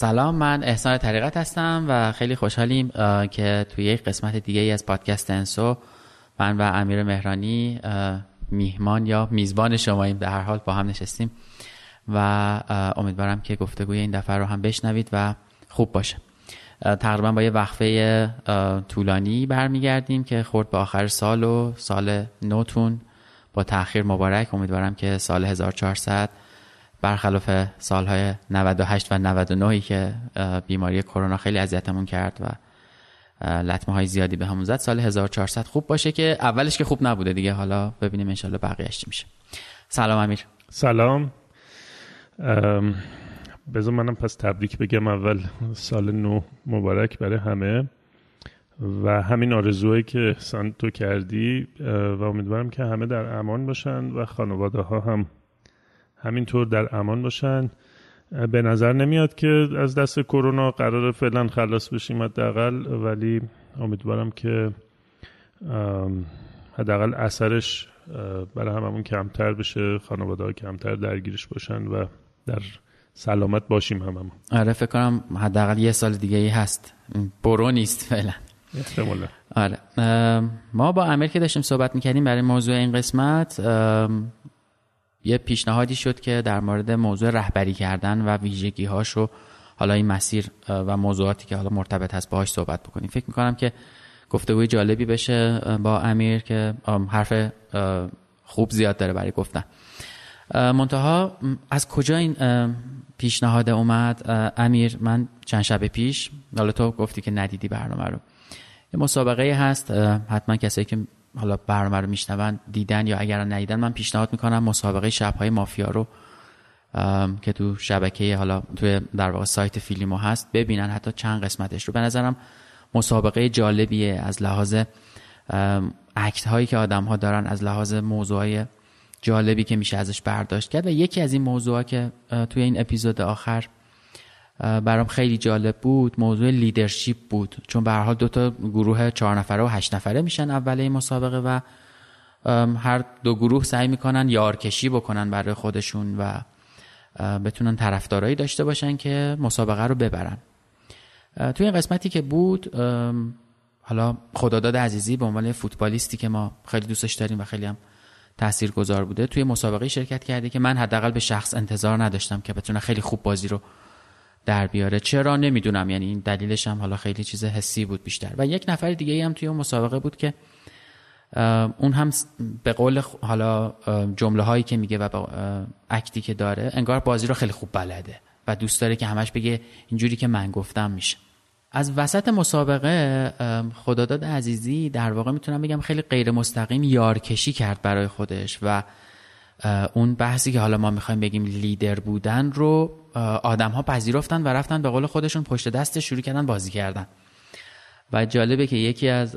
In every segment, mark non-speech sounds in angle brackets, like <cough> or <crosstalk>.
سلام من احسان طریقت هستم و خیلی خوشحالیم که توی یک قسمت دیگه ای از پادکست انسو من و امیر مهرانی میهمان یا میزبان شماییم به هر حال با هم نشستیم و امیدوارم که گفتگوی این دفعه رو هم بشنوید و خوب باشه. تقریبا با یه وقفه طولانی برمیگردیم که خورد به آخر سال و سال نوتون. با تاخیر مبارک امیدوارم که سال 1400 برخلاف سالهای 98 و 99 که بیماری کرونا خیلی اذیتمون کرد و لطمه های زیادی به همون زد سال 1400 خوب باشه که اولش که خوب نبوده دیگه. حالا ببینیم انشالله بقیهش چی میشه. سلام امیر. سلام. بذار منم پس تبریک بگم اول سال نو مبارک برای همه و همین آرزوهایی که سان تو کردی و امیدوارم که همه در امان باشن و خانواده ها هم همینطور در امان باشن. به نظر نمیاد که از دست کرونا قرار فعلا خلاص بشیم حداقل ولی امیدوارم که حداقل اثرش برای هممون کمتر بشه خانواده ها کمتر درگیرش باشن و در سلامت باشیم هممون. آره فکر کنم حداقل یه سال دیگه ای هست. برو نیست فعلا. احتمالا. آره ما با امیر که داشتیم صحبت می‌کردیم برای موضوع این قسمت یه پیشنهادی شد که در مورد موضوع رهبری کردن و ویژگی هاش حالا این مسیر و موضوعاتی که حالا مرتبط هست باهاش صحبت بکنیم. فکر می‌کنم که گفتگوی جالبی بشه با امیر که حرف خوب زیاد داره برای گفتن. منتها از کجا این پیشنهاد اومد؟ امیر من چند شب پیش حالا تو گفتی که ندیدی برنامه رو. یه مسابقه هست حتما کسایی که حالا برنامه رو میشنون دیدن یا اگر ندیدن من پیشنهاد می‌کنم مسابقه شبهای مافیا رو که تو شبکه حالا توی در واقع سایت فیلیمو هست ببینن حتی چند قسمتش رو. به نظرم مسابقه جالبیه از لحاظ اکت هایی که آدم ها دارن از لحاظ موضوع جالبی که میشه ازش برداشت کرد. و یکی از این موضوع که توی این اپیزود آخر برام خیلی جالب بود. موضوع لیدرشپ بود. چون به حال دو تا گروه چهار نفره و هشت نفره میشن اول این مسابقه و هر دو گروه سعی می‌کنن یارکشی بکنن برای خودشون و بتونن طرفدارایی داشته باشن که مسابقه رو ببرن. توی این قسمتی که بود حالا خداداد عزیزی به عنوان فوتبالیستی که ما خیلی دوستش داریم و خیلی هم تاثیرگذار بوده توی مسابقه شرکت کرده که من حداقل به شخص انتظار نداشتم که بتونه خیلی خوب بازی رو در بیاره. چرا نمی‌دونم. یعنی این دلیلش هم حالا خیلی چیز حسی بود بیشتر. و یک نفر دیگه هم توی اون مسابقه بود که اون هم به قول حالا جمله هایی که میگه و اکتی که داره انگار بازی رو خیلی خوب بلده و دوست داره که همش بگه اینجوری که من گفتم میشه. از وسط مسابقه خداداد عزیزی در واقع می‌تونم بگم خیلی غیر مستقیم یارکشی کرد برای خودش و اون بحثی که حالا ما می‌خوایم بگیم لیدر بودن رو آدم ها پذیرفتن و رفتن به قول خودشون پشت دست شروع کردن بازی کردن. و جالبه که یکی از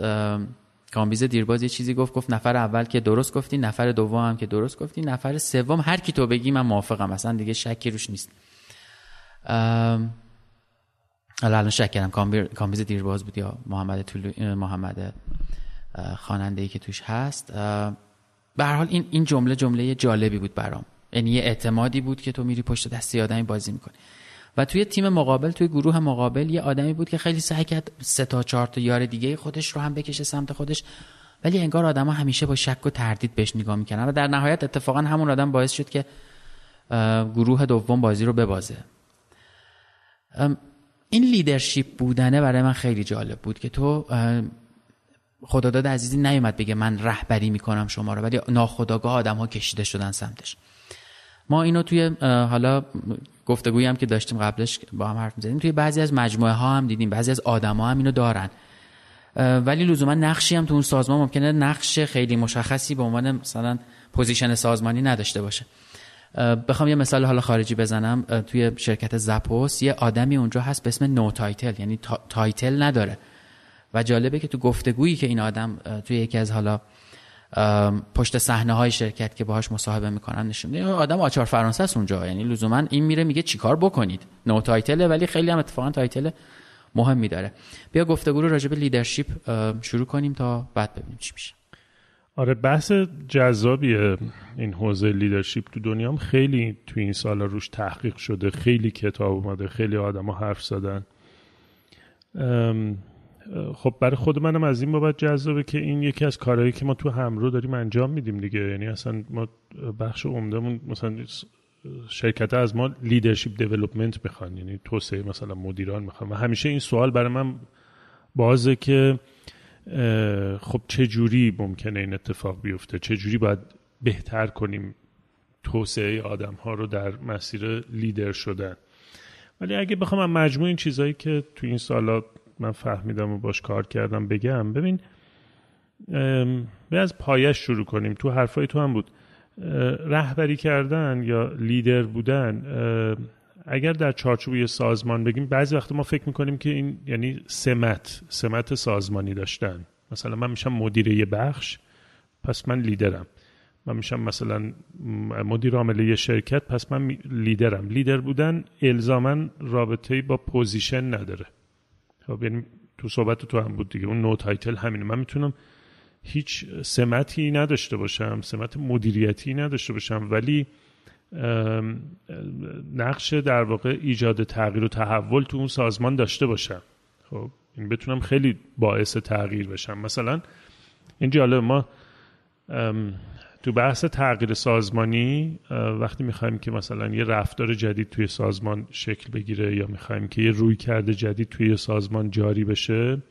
کامبیز دیرباز یه چیزی گفت گفت نفر اول که درست گفتی نفر دوم هم که درست گفتی نفر سوم هر کی تو بگی من موافقم اصلا دیگه شکی روش نیست. الان شک کردم کامبیز دیرباز بود یا محمد محمد خواننده که توش هست. به هر حال این این جمله جمله جالبی بود برام. یعنی یه اعتمادی بود که تو میری پشت دستی آدمی بازی می‌کنی. و توی تیم مقابل توی گروه مقابل یه آدمی بود که خیلی سعی کرد سه تا چهار تا یار دیگه خودش رو هم بکشه سمت خودش. ولی انگار آدما همیشه با شک و تردید بهش نگاه می‌کنن و در نهایت اتفاقا همون آدم باعث شد که گروه دوم بازی رو ببازه. این لیدرشپ بودنه برای من خیلی جالب بود که تو خداداد عزیزی نیومد بگه من رهبری می‌کنم شما رو ولی ناخداگاه آدم ها کشیده شدن سمتش. ما اینو توی حالا گفتگویی هم که داشتیم قبلش با هم حرف می‌زدیم توی بعضی از مجموعه ها هم دیدیم بعضی از آدم ها هم اینو دارن. ولی لزوما نقشی هم تو اون سازمان ممکنه نقش خیلی مشخصی به عنوان مثلا position سازمانی نداشته باشه. بخوام یه مثال حالا خارجی بزنم. توی شرکت Zappos یه آدمی اونجا هست به اسم no title یعنی title نداره. و جالبه که تو گفتگویی که این آدم توی یکی از حالا پشت صحنه های شرکت که باهاش مصاحبه می‌کنن نشون میده. آدم آچار فرانسه است اونجا. یعنی لزوما این میره میگه چیکار بکنید؟ no title ه ولی خیلی هم اتفاقا title مهمی داره. بیا گفتگو رو راجع به leadership شروع کنیم تا بعد ببینیم چی میشه. آره بحث جذابیه این حوزه leadership تو دنیا هم خیلی تو این سال روش تحقیق شده. خیلی کتاب اومده. خیلی آدم ها حرف زدن. خب برای خود منم از این بابت جذابه که این یکی از کارهایی که ما تو همرو داریم انجام میدیم دیگه. یعنی اصلا ما بخش عمدهمون مثلا شرکت از ما leadership development می‌خوان. یعنی توسعه مثلا مدیران می‌خوان. و همیشه این سوال برای من بازه که خب چه جوری ممکنه این اتفاق بیفته؟ چه جوری باید بهتر کنیم توسعه آدم ها رو در مسیر لیدر شدن؟ ولی اگه بخوام مجموع این چیزهایی که تو این سالات من فهمیدم و باش کار کردم بگم. ببین به از پایش شروع کنیم. تو حرفای تو هم بود. رهبری کردن یا لیدر بودن اگر در چارچوب یه سازمان بگیم بعضی وقت ما فکر می‌کنیم که این یعنی سمت سمت سازمانی داشتن. مثلا من میشم مدیر یه بخش پس من لیدرم. من میشم مثلا مدیر عامل یه شرکت پس من لیدرم. لیدر بودن الزاما رابطه با position نداره. خب یعنی تو صحبت تو هم بود دیگه. اون no title همینه. من می‌تونم هیچ سمتی نداشته باشم سمت مدیریتی نداشته باشم ولی نقش در واقع ایجاد تغییر و تحول تو اون سازمان داشته باشم. خب این بتونم خیلی باعث تغییر بشم. مثلا این جالب ما تو بحث تغییر سازمانی وقتی می‌خوایم که مثلا یه رفتار جدید توی سازمان شکل بگیره یا می‌خوایم که یه روی کرده جدید توی سازمان جاری بشه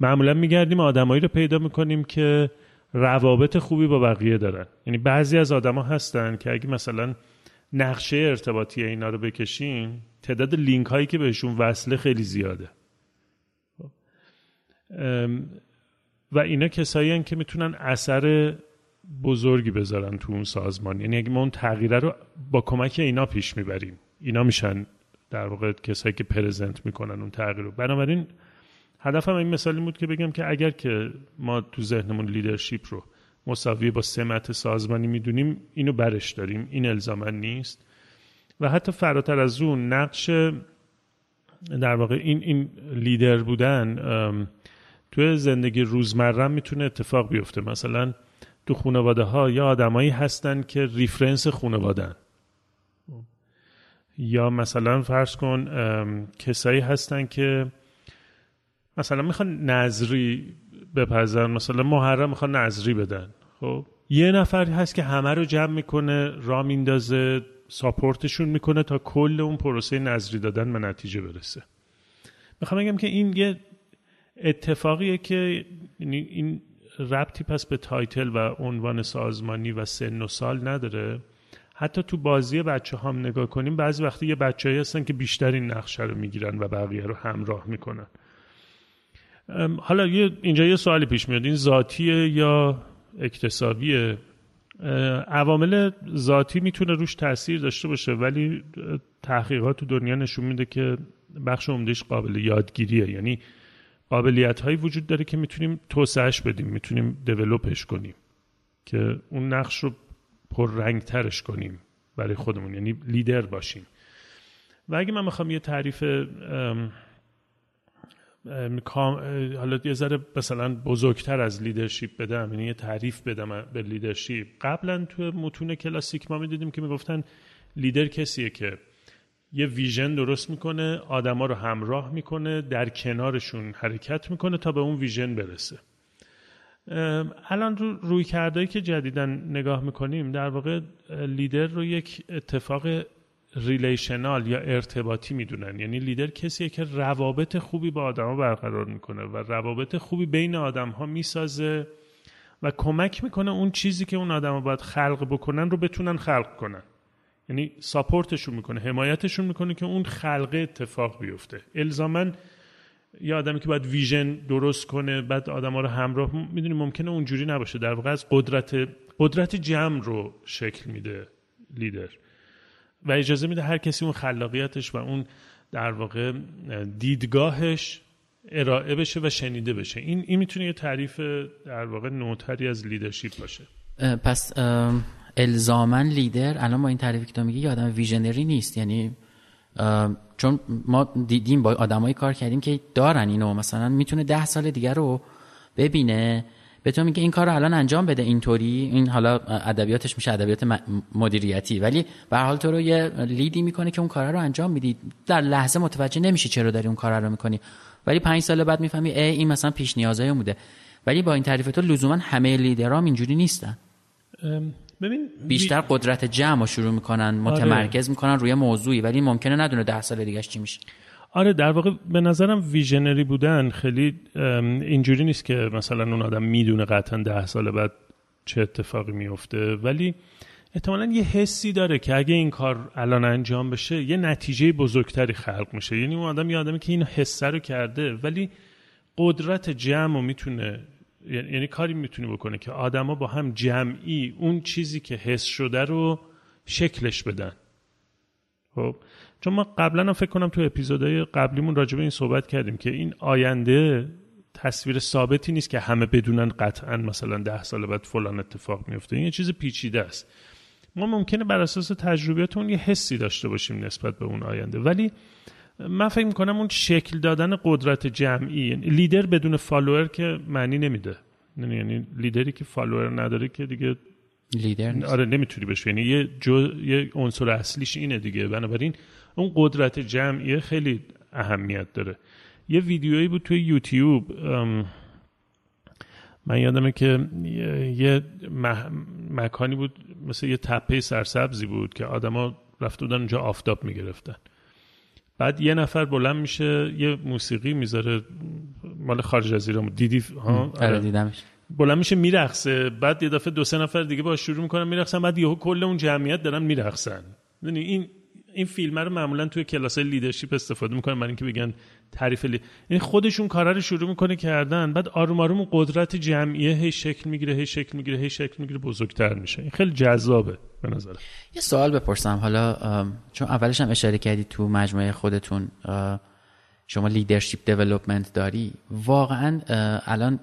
معمولا میگردیم آدمایی رو پیدا می‌کنیم که روابط خوبی با بقیه دارن یعنی بعضی از آدما هستن که اگه مثلا نقشه ارتباطی اینا رو بکشیم تعداد لینک هایی که بهشون وصله خیلی زیاده خب. و اینا کسایی که می‌تونن اثر بزرگی بذارن تو اون سازمان. یعنی اگه ما اون تغییره رو با کمک اینا پیش می‌بریم. اینا میشن در واقع کسایی که present می‌کنن اون تغییر رو. بنابراین هدفم این مثالی بود که بگم که اگر که ما تو ذهنمون leadership رو مساوی با سمت سازمانی می‌دونیم اینو برش داریم. این الزاما نیست. و حتی فراتر از اون نقش در واقع این این لیدر بودن تو زندگی روزمره می‌تونه اتفاق بیفته. مثلا تو خانواده ها یا آدمایی هستن که ریفرنس خانوادن یا مثلا فرض کن کسایی هستن که مثلا می‌خوان نظری بپزن مثلا محرم می‌خوان نظری بدن. خب یه نفر هست که همه رو جمع می‌کنه را میندازه support شون می‌کنه تا کل اون پروسه نظری دادن به نتیجه برسه. می‌خوام بگم که این یه اتفاقیه که یعنی این ربطی پس به title و عنوان سازمانی و سن و سال نداره. حتی تو بازی بچه هم نگاه کنیم بعضی وقتی یه بچه هستن که بیشتر این نقش رو می‌گیرن و بقیه رو همراه می‌کنن. حالا اینجا یه سوالی پیش میاد. این ذاتیه یا اکتسابیه؟ عوامل ذاتی می‌تونه روش تاثیر داشته باشه ولی تحقیقات تو دنیا نشون میده که بخش عمدهش قابل یادگیریه. یعنی قابلیت هایی وجود داره که می‌تونیم توسعهش بدیم می‌تونیم دیولوپش کنیم که اون نقش رو رنگ ترش کنیم برای خودمون یعنی لیدر باشیم. و اگه من می‌خوام یه تعریف حالا یه ذره مثلا بزرگتر از leadership بدم یعنی یه تعریف بدم به leadership قبلا تو متون کلاسیک ما می‌دیدیم که می‌گفتن لیدر کسیه که یه vision درست می‌کنه آدما رو همراه می‌کنه در کنارشون حرکت می‌کنه تا به اون vision برسه. الان رو رویکردهایی که جدیدن نگاه می‌کنیم در واقع لیدر رو یک اتفاق ریلیشنال یا ارتباطی می‌دونن. یعنی لیدر کسیه که روابط خوبی با آدما برقرار می‌کنه و روابط خوبی بین آدم ها می‌سازه و کمک می‌کنه اون چیزی که اون آدما باید خلق بکنن رو بتونن خلق کنن. یعنی ساپورتشون می‌کنه حمایتشون می‌کنه که اون خلقه اتفاق بیفته. الزامن یه آدمی که باید ویژن درست کنه بعد آدما رو همراه می‌دونی ممکنه اونجوری نباشه. در واقع از قدرت قدرت جمع رو شکل میده لیدر. و اجازه میده هر کسی اون خلاقیتش و اون در واقع دیدگاهش ارائه بشه و شنیده بشه. این این می‌تونه یه تعریف در واقع نوتری از leadership باشه. پس الزامن لیدر الان با این تعریفی که تو میگی آدم visionary نیست. یعنی چون ما دیدیم با آدمایی کار کردیم که دارن اینو. مثلا می‌تونه ده سال دیگر رو ببینه. به تو میگه این کار رو الان انجام بده اینطوری. این حالا ادبیاتش میشه ادبیات مدیریتی. ولی به حال تو رو یه لیدی می‌کنه که اون کار رو انجام میدی. در لحظه متوجه نمیشی چرا داری اون کار رو می‌کنی. ولی پنج سال بعد می‌فهمی ای این مثلا پیش نیازای بوده ولی با این تعریف تو لزوما همه لیدرام اینجوری نیستن. ببین بیشتر قدرت جمع رو شروع می‌کنن متمرکز آره. می‌کنن روی موضوعی ولی ممکنه ندونه ده سال دیگه چی میشه. آره در واقع به نظرم ویژنری بودن خیلی اینجوری نیست که مثلا اون آدم می‌دونه قطعا ده سال بعد چه اتفاقی میفته ولی احتمالا یه حسی داره که اگه این کار الان انجام بشه یه نتیجه بزرگتری خلق میشه. یعنی اون آدم یه آدمی که این حسه رو کرده ولی قدرت جمع رو می‌تونه یعنی-, کاری می‌تونه بکنه که آدما با هم جمعی اون چیزی که حس شده رو شکلش بدن. خب چون ما قبلا هم فکر کنم تو اپیزودهای قبلیمون راجع به این صحبت کردیم که این آینده تصویر ثابتی نیست که همه بدونن قطعا مثلا ده سال بعد فلان اتفاق میفته این یه چیز پیچیده است. ما ممکنه بر اساس تجربیاتمون یه حسی داشته باشیم نسبت به اون آینده. ولی من فکر می‌کنم اون شکل دادن قدرت جمعی یعنی لیدر بدون follower که معنی نمیده. یعنی, یعنی لیدری که follower نداره که دیگه لیدر نیست. آره نمی‌تونی بشه یعنی یه جو یه عنصر اصلیش اینه دیگه. بنابراین اون قدرت جمعیه خیلی اهمیت داره. یه ویدیویی بود توی یوتیوب. من یادمه که یه مکانی بود مثل یه تپه سرسبزی بود که آدما رفته بودن اونجا آفتاب می‌گرفتن. بعد یه نفر بلند میشه یه موسیقی می‌ذاره مال خارج از ایران دیدی؟ ها؟ آره. دیدمش. بلند میشه میرقصه. بعد یه دفعه دو سه نفر دیگه با شروع می‌کنن میرقصن. بعد یهو کل اون جمعیت دارن میرقصن. یعنی این این فیلم رو معمولا توی کلاس لیدرشپ استفاده می‌کنن برای اینکه بگن تعریف لی... یعنی خودشون کارا رو شروع می‌کنه کردن بعد آروم آروم قدرت جمعیه هی شکل می‌گیره هی شکل می‌گیره هی شکل می‌گیره بزرگتر میشه. این خیلی جذابه به نظر یه سوال بپرسم. حالا چون اولش هم اشاره کردی تو مجموعه خودتون شما leadership development داری. واقعا الان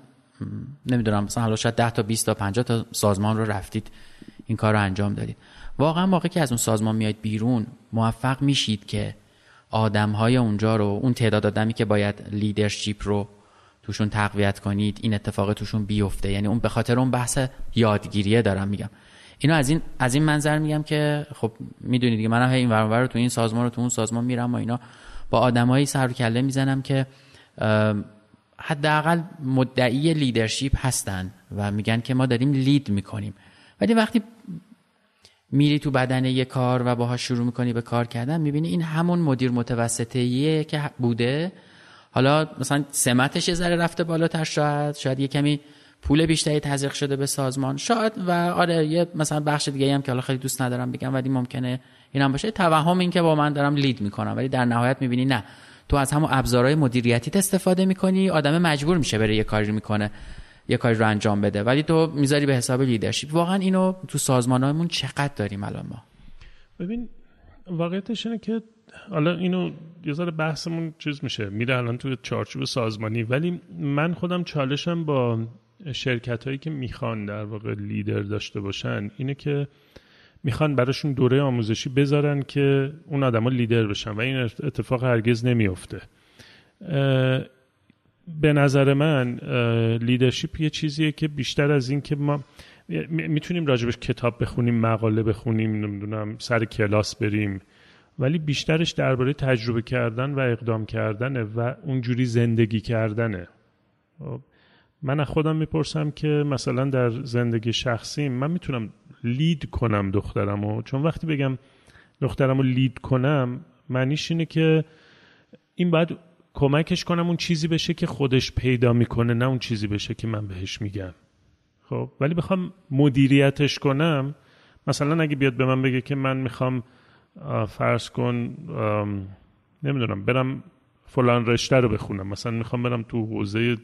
نمی‌دونم مثلا حالا شاید 10 تا 20 تا 50 تا سازمان رو رفتید این کار رو انجام دادید. واقعا موقعی که از اون سازمان میاید بیرون موفق میشید که آدم های اونجا رو اون تعداد آدمی که باید leadership رو توشون تقویت کنید این اتفاق توشون بیفته. یعنی اون به خاطر اون بحث یادگیریه دارم میگم. اینو از این از این منظر میگم که خب می‌دونید دیگه منم این ور تو این سازمان رو تو اون سازمان میرم و اینا. با آدمایی سر و کله می‌زنم که حداقل مدعی لیدرشپ هستن و میگن که ما داریم لید می‌کنیم. ولی وقتی میری تو بدن یه کار و باهاش شروع می‌کنی به کار کردن می‌بینی این همون مدیر متوسطه که بوده. حالا مثلا سمتش یه ذره رفته بالاتر شاید شاید یه کمی پول بیشتری تزریق شده به سازمان. شاید و آره یه مثلا بخش دیگه هم که حالا خیلی دوست ندارم بگم ولی ممکنه این هم باشه. توهم این که با من دارم lead می‌کنم ولی در نهایت می‌بینی نه. تو از همون ابزارهای مدیریتیت استفاده می‌کنی آدم مجبور میشه بره یه کاری می‌کنه. یه کاری رو انجام بده. ولی تو می‌ذاری به حساب leadership واقعا اینو تو سازمانهامون چقدر داریم الان ما؟ ببین واقعیتش اینه که حالا اینو یه ذره بحثمون چیز میشه. میره الان تو چارچوب سازمانی. ولی من خودم چالشم با شرکت هایی که می‌خوان در واقع لیدر داشته باشن اینه که می‌خوان براشون دوره آموزشی بذارن که اون آدما لیدر بشن و این اتفاق هرگز نمیافته به نظر من لیدرشپ یه چیزیه که بیشتر از این که ما می‌تونیم راجبش کتاب بخونیم مقاله بخونیم نمی‌دونم سر کلاس بریم. ولی بیشترش درباره تجربه کردن و اقدام کردنه و اونجوری زندگی کردنه. خب، من از خودم می‌پرسم که مثلا در زندگی شخصیم من می‌تونم لید کنم دخترم و چون وقتی بگم دخترم رو لید کنم معنیش اینه که این باید کمکش کنم اون چیزی بشه که خودش پیدا می‌کنه نه اون چیزی بشه که من بهش میگم. خب ولی بخوام مدیریتش کنم مثلا اگه بیاد به من بگه که من می‌خوام فرض کن نمی‌دونم برم فلان رشته رو بخونم. مثلا می‌خوام برم تو حوزه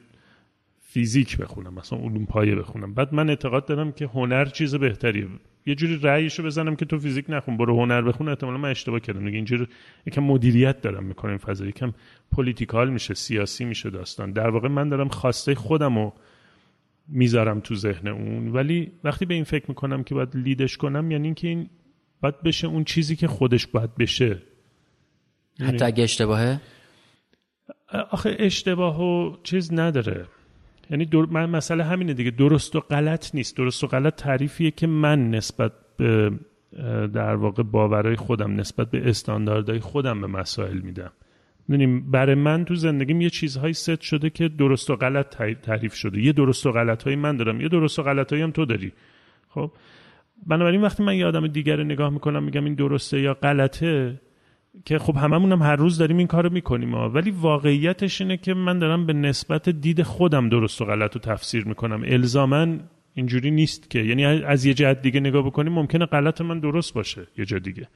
فیزیک بخونم مثلا علوم پایه بخونم. بعد من اعتقاد دارم که هنر چیز بهتریه. یه جوری رأیشو بزنم که تو فیزیک نخون برو هنر بخون احتمالا من اشتباه کردم. دیگه اینجوری یکم مدیریت دارم می‌کنم این فضا یکم political میشه سیاسی میشه داستان. در واقع من دارم خواسته خودم رو می‌ذارم تو ذهن اون ولی وقتی به این فکر می‌کنم که باید lead ش کنم یعنی اینکه این باید بشه اون چیزی که خودش باید بشه. حتی اگه اشتباهه؟ آخه اشتباه و چیز نداره. یعنی در... من مسئله همینه دیگه. درست و غلط نیست. درست و غلط تعریفیه که من نسبت به در واقع باورای خودم نسبت به استانداردهای خودم به مسائل میدم. می‌دونیم برای من تو زندگیم یه چیزهایی ست شده که درست و غلط تعریف شده. یه درست و غلط های من دارم یه درست و غلط هم تو داری. خب؟ بنابراین وقتی من یه آدم دیگر نگاه می‌کنم میگم این درسته یا غلطه که خب هممون هم هر روز داریم این کارو می‌کنیم ولی واقعیتش اینه که من دارم به نسبت دید خودم درست و غلط رو تفسیر می‌کنم. الزاما اینجوری نیست که. یعنی از یه جهت دیگه نگاه بکنیم ممکنه غلط من درست باشه یه جا دیگه.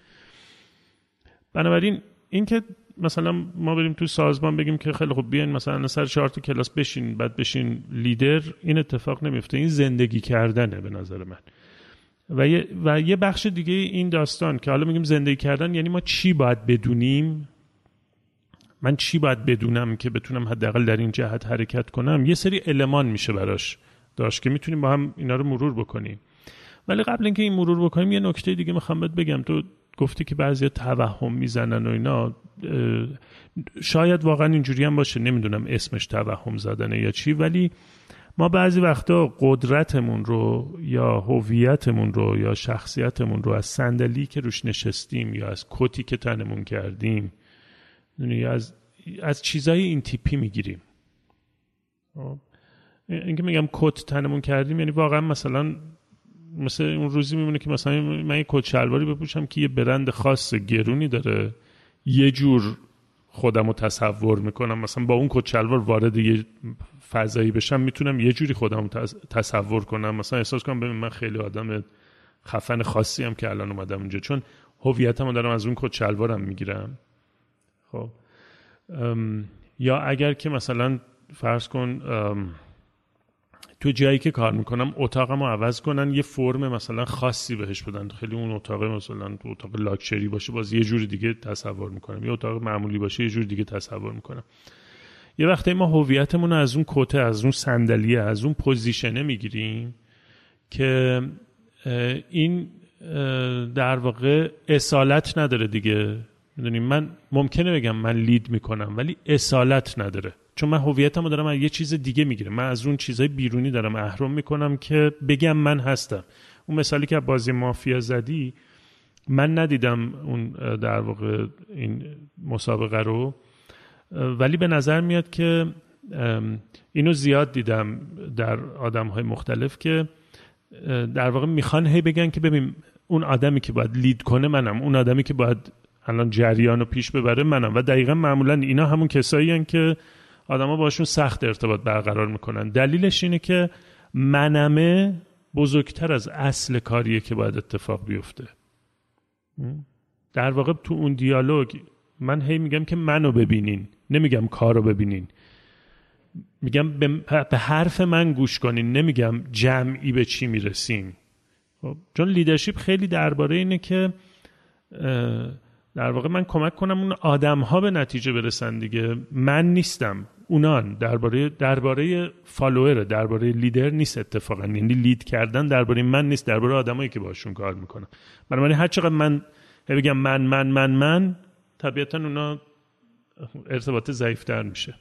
بنابراین اینکه مثلا ما بریم تو سازمان بگیم که خیلی خوب بیاین مثلا سر چهار کلاس بشین بعد بشین لیدر این اتفاق نمیفته این زندگی کردنه به نظر من. و یه, و یه بخش دیگه این داستان که حالا میگیم زندگی کردن یعنی ما چی باید بدونیم؟ من چی باید بدونم که بتونم حداقل در این جهت حرکت کنم؟ یه سری المان میشه براش داشت که می‌تونیم با هم اینا رو مرور بکنیم. ولی قبل اینکه این مرور بکنیم یه نکته دیگه می‌خوام بهت بگم. تو گفتی که بعضی توهم می‌زنن و اینا. شاید واقعا اینجوری هم باشه. نمی‌دونم اسمش توهم زدنه یا چی ولی ما بعضی وقتا قدرتمون رو یا هویتمون رو یا شخصیتمون رو از صندلی که روش نشستیم یا از کتی که تنمون کردیم یا از از چیزای این تیپی می‌گیریم خب؟ اینکه میگم کت تنمون کردیم یعنی واقعا مثلا مثل اون روزی میمونه که مثلا من یه کت شلواری بپوشم که یه برند خاص گرونی داره یه جور خودم رو تصور می‌کنم مثلا با اون کت وارد یه فضایی بشم می‌تونم یه جوری خودم تصور کنم. مثلا احساس کنم ببین من خیلی آدم خفن خاصی هم که الان اومدم اینجا چون هویتم رو دارم از اون کت شلوارم می‌گیرم. خب. یا اگر که مثلا فرض کن تو جایی که کار می‌کنم اتاقم رو عوض کنن یه فرم مثلا خاصی بهش بدن. خیلی اون اتاق مثلا تو اتاق لاکچری باشه باز یه جوری دیگه تصور می‌کنم. یه اتاق معمولی باشه یه جوری دیگه تصور می‌کنم. یه وقتی ما هویتمون از اون کته از اون صندلیه از اون پوزیشنه می‌گیریم که این در واقع اصالت نداره دیگه. می‌دونیم من ممکنه بگم من لید می‌کنم ولی اصالت نداره. چون من هویتم رو دارم از یه چیز دیگه می‌گیرم. من از اون چیزهای بیرونی دارم اهرم می‌کنم که بگم من هستم. اون مثالی که بازی مافیا زدی من ندیدم اون در واقع این مسابقه رو. ولی به نظر میاد که اینو زیاد دیدم در آدم های مختلف که در واقع می‌خوان هی بگن که ببین اون آدمی که باید لید کنه منم اون آدمی که باید الان جریان رو پیش ببره منم. و دقیقا معمولا اینا همون کسایی که آدما باشون سخت ارتباط برقرار می‌کنن. دلیلش اینه که منمه بزرگتر از اصل کاریه که باید اتفاق بیفته. در واقع تو اون دیالوگ من هی میگم که منو ببینین. نمیگم کارو ببینین. میگم به حرف من گوش کنین نمیگم جمعی به چی می‌رسیم خب چون leadership خیلی درباره اینه که در واقع من کمک کنم اون آدم ها به نتیجه برسن دیگه. من نیستم اونان. درباره درباره follower درباره لیدر نیست اتفاقا. یعنی lead کردن درباره من نیست درباره آدمایی که باشون کار می‌کنم. بنابراین هر چقدر من بگم من من من من طبیعتا اونا ارتباط ضعیفتر میشه.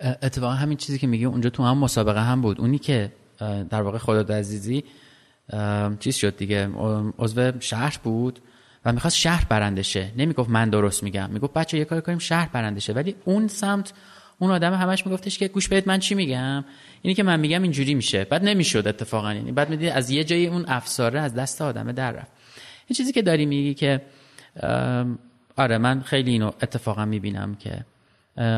اتفاقا همین چیزی که میگه اونجا تو هم مسابقه هم بود. اونی که در واقع خدا عزیزی چیز شد دیگه عضو شهر بود و می‌خواست شهر برنده شه. نمی‌گفت من درست میگم. می‌گفت بچه یه کار کنیم شهر برنده شه. ولی اون سمت اون آدم همش میگفتش که گوش بدید من چی میگم؟ اینی که من میگم اینجوری میشه. بعد نمی‌شد اتفاقا. یعنی بعد می‌دید از یه جایی اون افساره از دست آدمه در رفت. این چیزی که داری میگی که آره من خیلی اینو اتفاقا می‌بینم که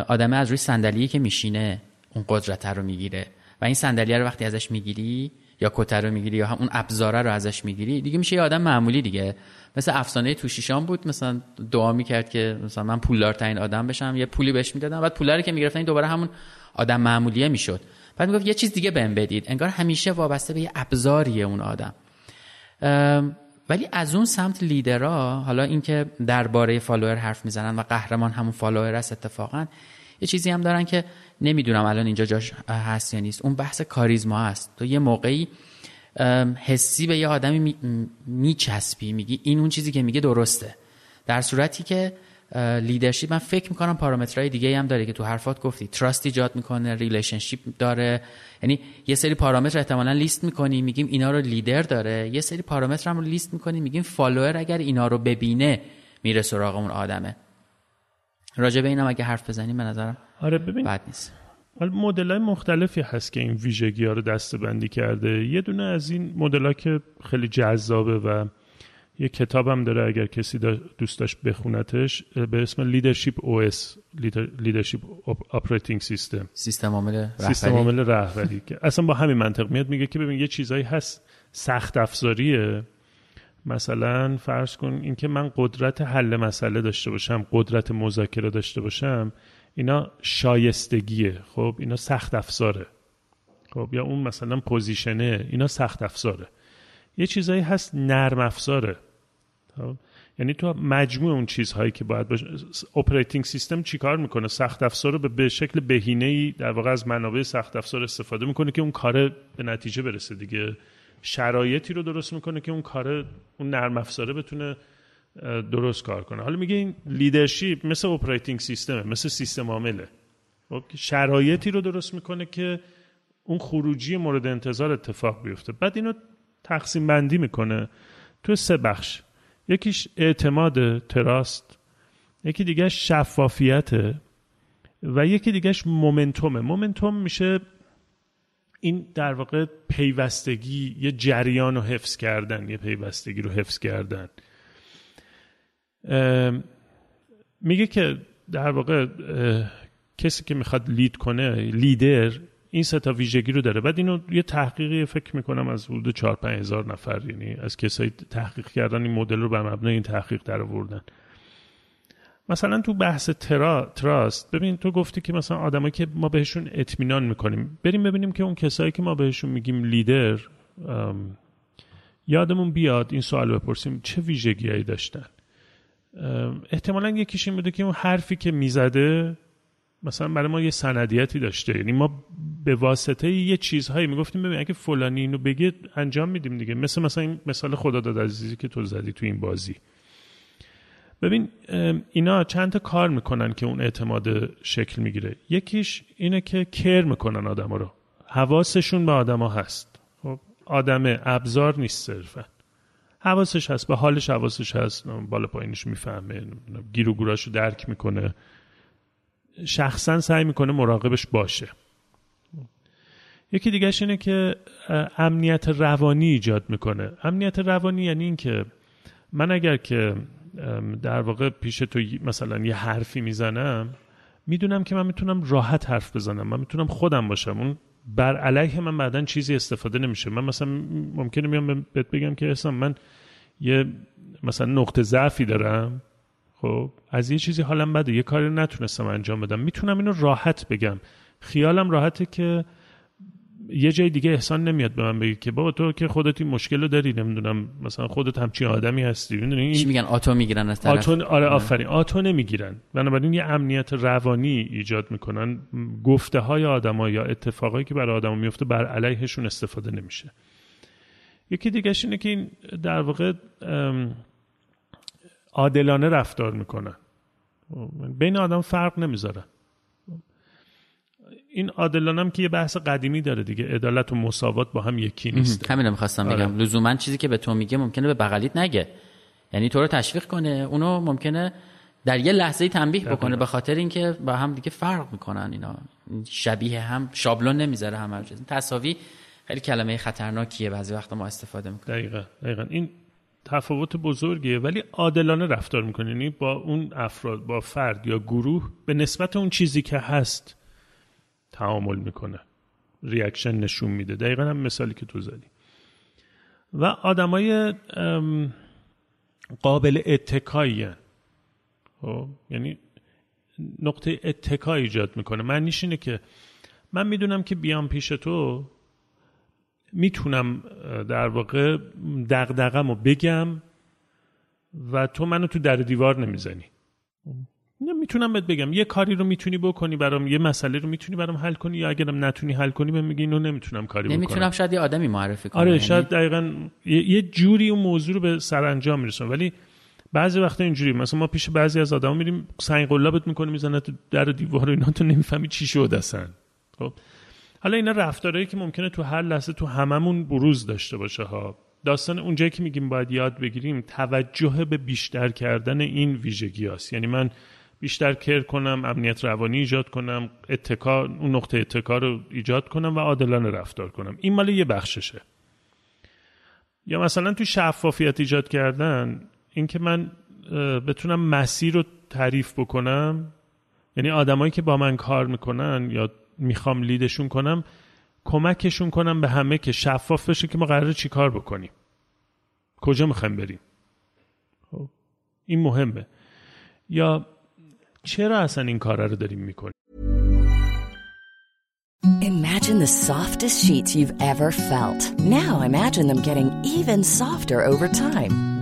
آدم از روی صندلی که میشینه اون قدرت رو می‌گیره و این صندلی رو وقتی ازش می‌گیری یا کتر رو می‌گیری یا اون ابزاره رو ازش می‌گیری دیگه میشه یه آدم معمولی دیگه. مثل افسانه توشیشان بود مثلا دعا می‌کرد که مثلا من پولدارترین آدم بشم یه پولی بهش می‌دادم بعد پولا رو که می‌گرفتن این دوباره همون آدم معمولیه می‌شد. بعد می‌گفت یه چیز دیگه بهم بدید انگار همیشه وابسته به یه ابزاریه اون آدم. ولی از اون سمت لیدرها حالا اینکه درباره follower حرف می‌زنن و قهرمان همون follower است اتفاقا یه چیزی هم دارن که نمی‌دونم الان اینجا جاش هست یا نیست. اون بحث کاریزما هست تو یه موقعی حسی به یه آدمی میچسبی میگی این اون چیزی که میگه درسته. در صورتی که leadership من فکر می‌کنم پارامترهای دیگه هم داره که تو حرفات گفتی. trust ایجاد می‌کنه relationship داره. یعنی یه سری پارامتر احتمالا لیست می‌کنی میگیم اینا رو لیدر داره. یه سری پارامتر هم رو لیست می‌کنی میگیم follower اگر اینا رو ببینه میره سراغ اون آدمه. راجع به اینم اگه حرف بزنیم به نظرم آره ببین بد نیست. مدل های مختلفی هست که این ویژگی ها رو دسته بندی کرده. یه دونه از این مدل که خیلی جذابه و یه کتابم داره اگر کسی دوست داشت بخونتش به اسم leadership OS leadership operating system سیستم عامل رهبری؟ سیستم عامل رهبری که اصلا با همین منطق میاد میگه که ببین یه چیزایی هست سخت افزاریه. مثلا فرض کن اینکه من قدرت حل مسئله داشته باشم قدرت مذاکره داشته باشم اینا شایستگیه. خب اینا سخت افزاره. خب یا اون مثلا position ه اینا سخت افزاره. یه چیزایی هست نرم افزاره. خب؟ یعنی تو مجموع اون چیزهایی که باید باشه. operating system چیکار می‌کنه؟ سخت افزار رو به شکل بهینه ای در واقع از منابع سخت افزار استفاده می‌کنه که اون کار به نتیجه برسه دیگه. شرایطی رو درست می‌کنه که اون کار اون نرم افزاره بتونه درست کار کنه. حالا میگه این leadership مثل operating system ه مثل سیستم عامله. خب؟ شرایطی رو درست می‌کنه که اون خروجی مورد انتظار اتفاق بیفته. بعد اینو تقسیم بندی می‌کنه. تو سه بخش. یکیش اعتماد تراست یکی دیگه شفافیت و یکی دیگهش مومنتومه. مومنتوم میشه این در واقع پیوستگی یه جریان رو حفظ کردن یه پیوستگی رو حفظ کردن. میگه که در واقع کسی که می‌خواد لید کنه لیدر این سه تا ویژگی رو داره. بعد اینو یه تحقیقی فکر می‌کنم از حدود 4 5 هزار نفر یعنی از کسایی تحقیق کردن این مدل رو بر مبنای این تحقیق در آوردن مثلا تو بحث ترا، تراست ببین تو گفتی که مثلا آدمایی که ما بهشون اطمینان می‌کنیم بریم ببینیم که اون کسایی که ما بهشون میگیم لیدر یادمون بیاد این سوال بپرسیم چه ویژگیهایی داشتن؟ احتمالا یکیش این بوده که اون حرفی که می‌زده مثلا برای ما یه سندیتی داشته. یعنی ما به واسطه یه چیزهایی می‌گفتیم ببین اگه فلانی اینو بگه انجام میدیم دیگه. مثل مثلا این مثال خدا داد عزیزی که تو زدی تو این بازی. ببین اینا چند تا کار می‌کنن که اون اعتماد شکل می‌گیره. یکیش اینه که کر می‌کنن آدم رو. حواسشون به آدما هست. خب آدم ابزار نیست صرفا. حواسش هست به حالش حواسش هست. بالا پایینش می‌فهمه گیر و گوراشو درک می‌کنه. شخصا سعی می‌کنه مراقبش باشه. یکی دیگهش اینه که امنیت روانی ایجاد می‌کنه. امنیت روانی یعنی اینکه من اگر که در واقع پیش تو مثلا یه حرفی می‌زنم می‌دونم که من می‌تونم راحت حرف بزنم. من می‌تونم خودم باشم. اون بر علیه من بعدا چیزی استفاده نمیشه. من مثلا ممکنه میام بهت بگم که اصلا من یه مثلا نقطه ضعفی دارم. خب از یه چیزی حالم بده یه کاری نتونستم انجام بدم. می‌تونم اینو راحت بگم. خیالم راحته که یه جای دیگه احسان نمیاد به من بگی که بابا تو که خودت این مشکل رو داری نمی‌دونم مثلا خودت همچین آدمی هستی می‌دونی؟ چی میگن؟ آتو می‌گیرن از طرف؟ آتو آره آفرین. آتو نمی‌گیرن. بنابراین یه امنیت روانی ایجاد می‌کنن. گفته های آدما یا اتفاقایی که برای آدما میفته بر علیهشون استفاده نمیشه. یکی دیگه اینه که این در واقع عادلانه رفتار می‌کنن بین آدم فرق نمی‌ذارن این عادلانه هم که یه بحث قدیمی داره دیگه. عدالت و مساوات با هم یکی نیست همین می‌خواستم آره. بگم. لزوما چیزی که به تو میگه ممکنه به بغلیت نگه. یعنی تو رو تشویق کنه. اونو ممکنه در یه لحظه تنبیه بکنه. به خاطر اینکه با هم دیگه فرق می‌کنن اینا. شبیه هم شابلون نمی‌ذاره هم تصاوی خیلی کلمه خطرناکیه. بعضی وقتا ما استفاده می‌کنیم. دقیقا. دقیقا. این تفاوت بزرگیه. ولی عادلانه رفتار می‌کنه یعنی با اون افراد با فرد یا گروه به نسبت اون چیزی که هست تعامل می‌کنه. ریاکشن نشون میده. دقیقا هم مثالی که تو زدی. و آدمای قابل اتکایی خب؟ یعنی نقطه اتکا ایجاد می‌کنه. معنیش اینه که من می‌دونم که بیام پیش تو می‌تونم در واقع دقدقم رو بگم و تو منو تو در دیوار نمی‌زنی. می‌تونم بهت بگم. یه کاری رو می‌تونی بکنی برام یه مسئله رو می‌تونی برام حل کنی. یا اگرم نتونی حل کنی بهم میگی اینو نمی‌تونم کاری بکنم. نمی‌تونم شاید یه آدمی معرفی کنم. آره یعنی شاید دقیقا یه جوری اون موضوع رو به سرانجام میرسونم. ولی بعضی وقتا اینجوری. مثلا ما پیش بعضی از آدما میریم سنگ قلابت می‌کنه می‌زنه تو در دیوار اینا تو نمی‌فهمی چی شده اصلا. خب؟ حالا اینا رفتارهایی که ممکنه تو هر لحظه تو هممون بروز داشته باشه ها. داستان اونجایی که میگیم باید یاد بگیریم توجه به بیشتر کردن این ویژگی هست. یعنی من بیشتر کر کنم امنیت روانی ایجاد کنم اتکا اون نقطه اتکا رو ایجاد کنم و عادلانه رفتار کنم. این مال یه بخششه. یا مثلا تو شفافیت ایجاد کردن اینکه من بتونم مسیر رو تعریف بکنم. یعنی آدمایی که با من کار می‌کنن یا می‌خوام لیدشون کنم کمکشون کنم به همه که شفاف بشه که ما قراره چی کار بکنیم کجا می‌خوایم بریم خب این مهمه یا چرا اصلا این کار رو داریم می‌کنیم Imagine the softest sheets you've ever felt. Now imagine them getting even softer over time.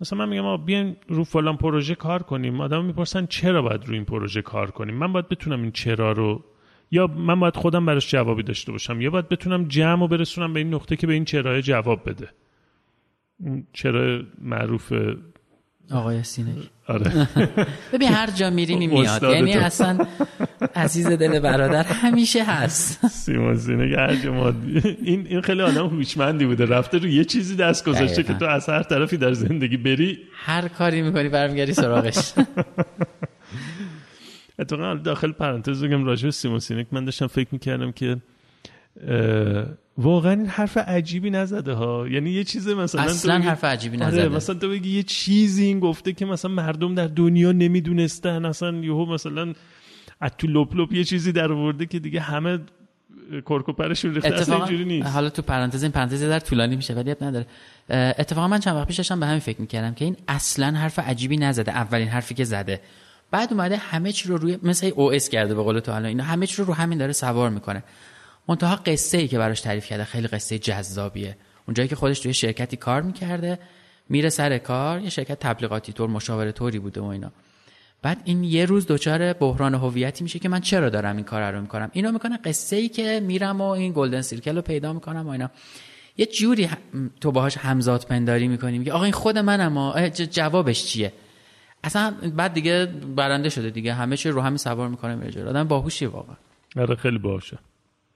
مثلا من میگم ما بیاین رو فلان پروژه کار کنیم. آدم می‌پرسن چرا باید رو این پروژه کار کنیم؟ من باید بتونم این چرا رو یا من باید خودم براش جوابی داشته باشم یا باید بتونم جمع و برسونم به این نقطه که به این چرا جواب بده. چرا معروف آقای سینک. آره. <laughs> ببین هر جا میری <laughs> میاد یعنی اصلا عزیز دل برادر همیشه هست. <laughs> سیمون سینک هر جا ما این این خیلی آدم هوشمندی بوده. رفته رو یه چیزی دست گذاشته که تو از هر طرفی در زندگی بری. هر کاری می‌کنی برمیگردی سراغش. اتفاقا داخل پرانتز بگم راجع به سیمون سینک من داشتم فکر می‌کردم که واقعا این حرف عجیبی نزده ها. یعنی یه چیز مثلا اصلا حرف عجیبی آره، نزده. مثلا تو بگی یه چیزی این گفته که مثلا مردم در دنیا نمی‌دونستن. اصلا یهو مثلا از تو لپ لپ یه چیزی در آورده که دیگه همه کرکوپرشون ریخته. اصلا اینجوری نیست. حالا تو پرانتز این پرانتز در طولانی میشه ولی نداره. اتفاقا من چند وقت پیش داشتم به همین فکر می‌کردم که این اصلا حرف عجیبی نزده. اولین حرفی که زده. بعد اومده همه چی رو روی مثل او اس کرده به قول تو حالا اینا همه چی رو رو همین داره سوار می‌کنه. منتها قصه ای که براش تعریف کرده خیلی قصه جذابیه. اونجایی که خودش توی شرکتی کار می‌کرده میره سر کار یه شرکت تبلیغاتی طور مشاوره طوری بوده و اینا. بعد این یه روز دچار بحران هویتی میشه که من چرا دارم این کار رو می‌کنم؟ اینو می‌کنه قصه ای که میرم و این golden circle رو پیدا می‌کنم و اینا. یه جوری تو باهاش همزاد پنداری می‌کنیم که آقا این خود منم جوابش چیه؟ اصلا بعد دیگه برنده شده دیگه. همه چی رو همین سوار می‌کنه میره آدم باهوشی واقعا. آره خیلی باهوشه.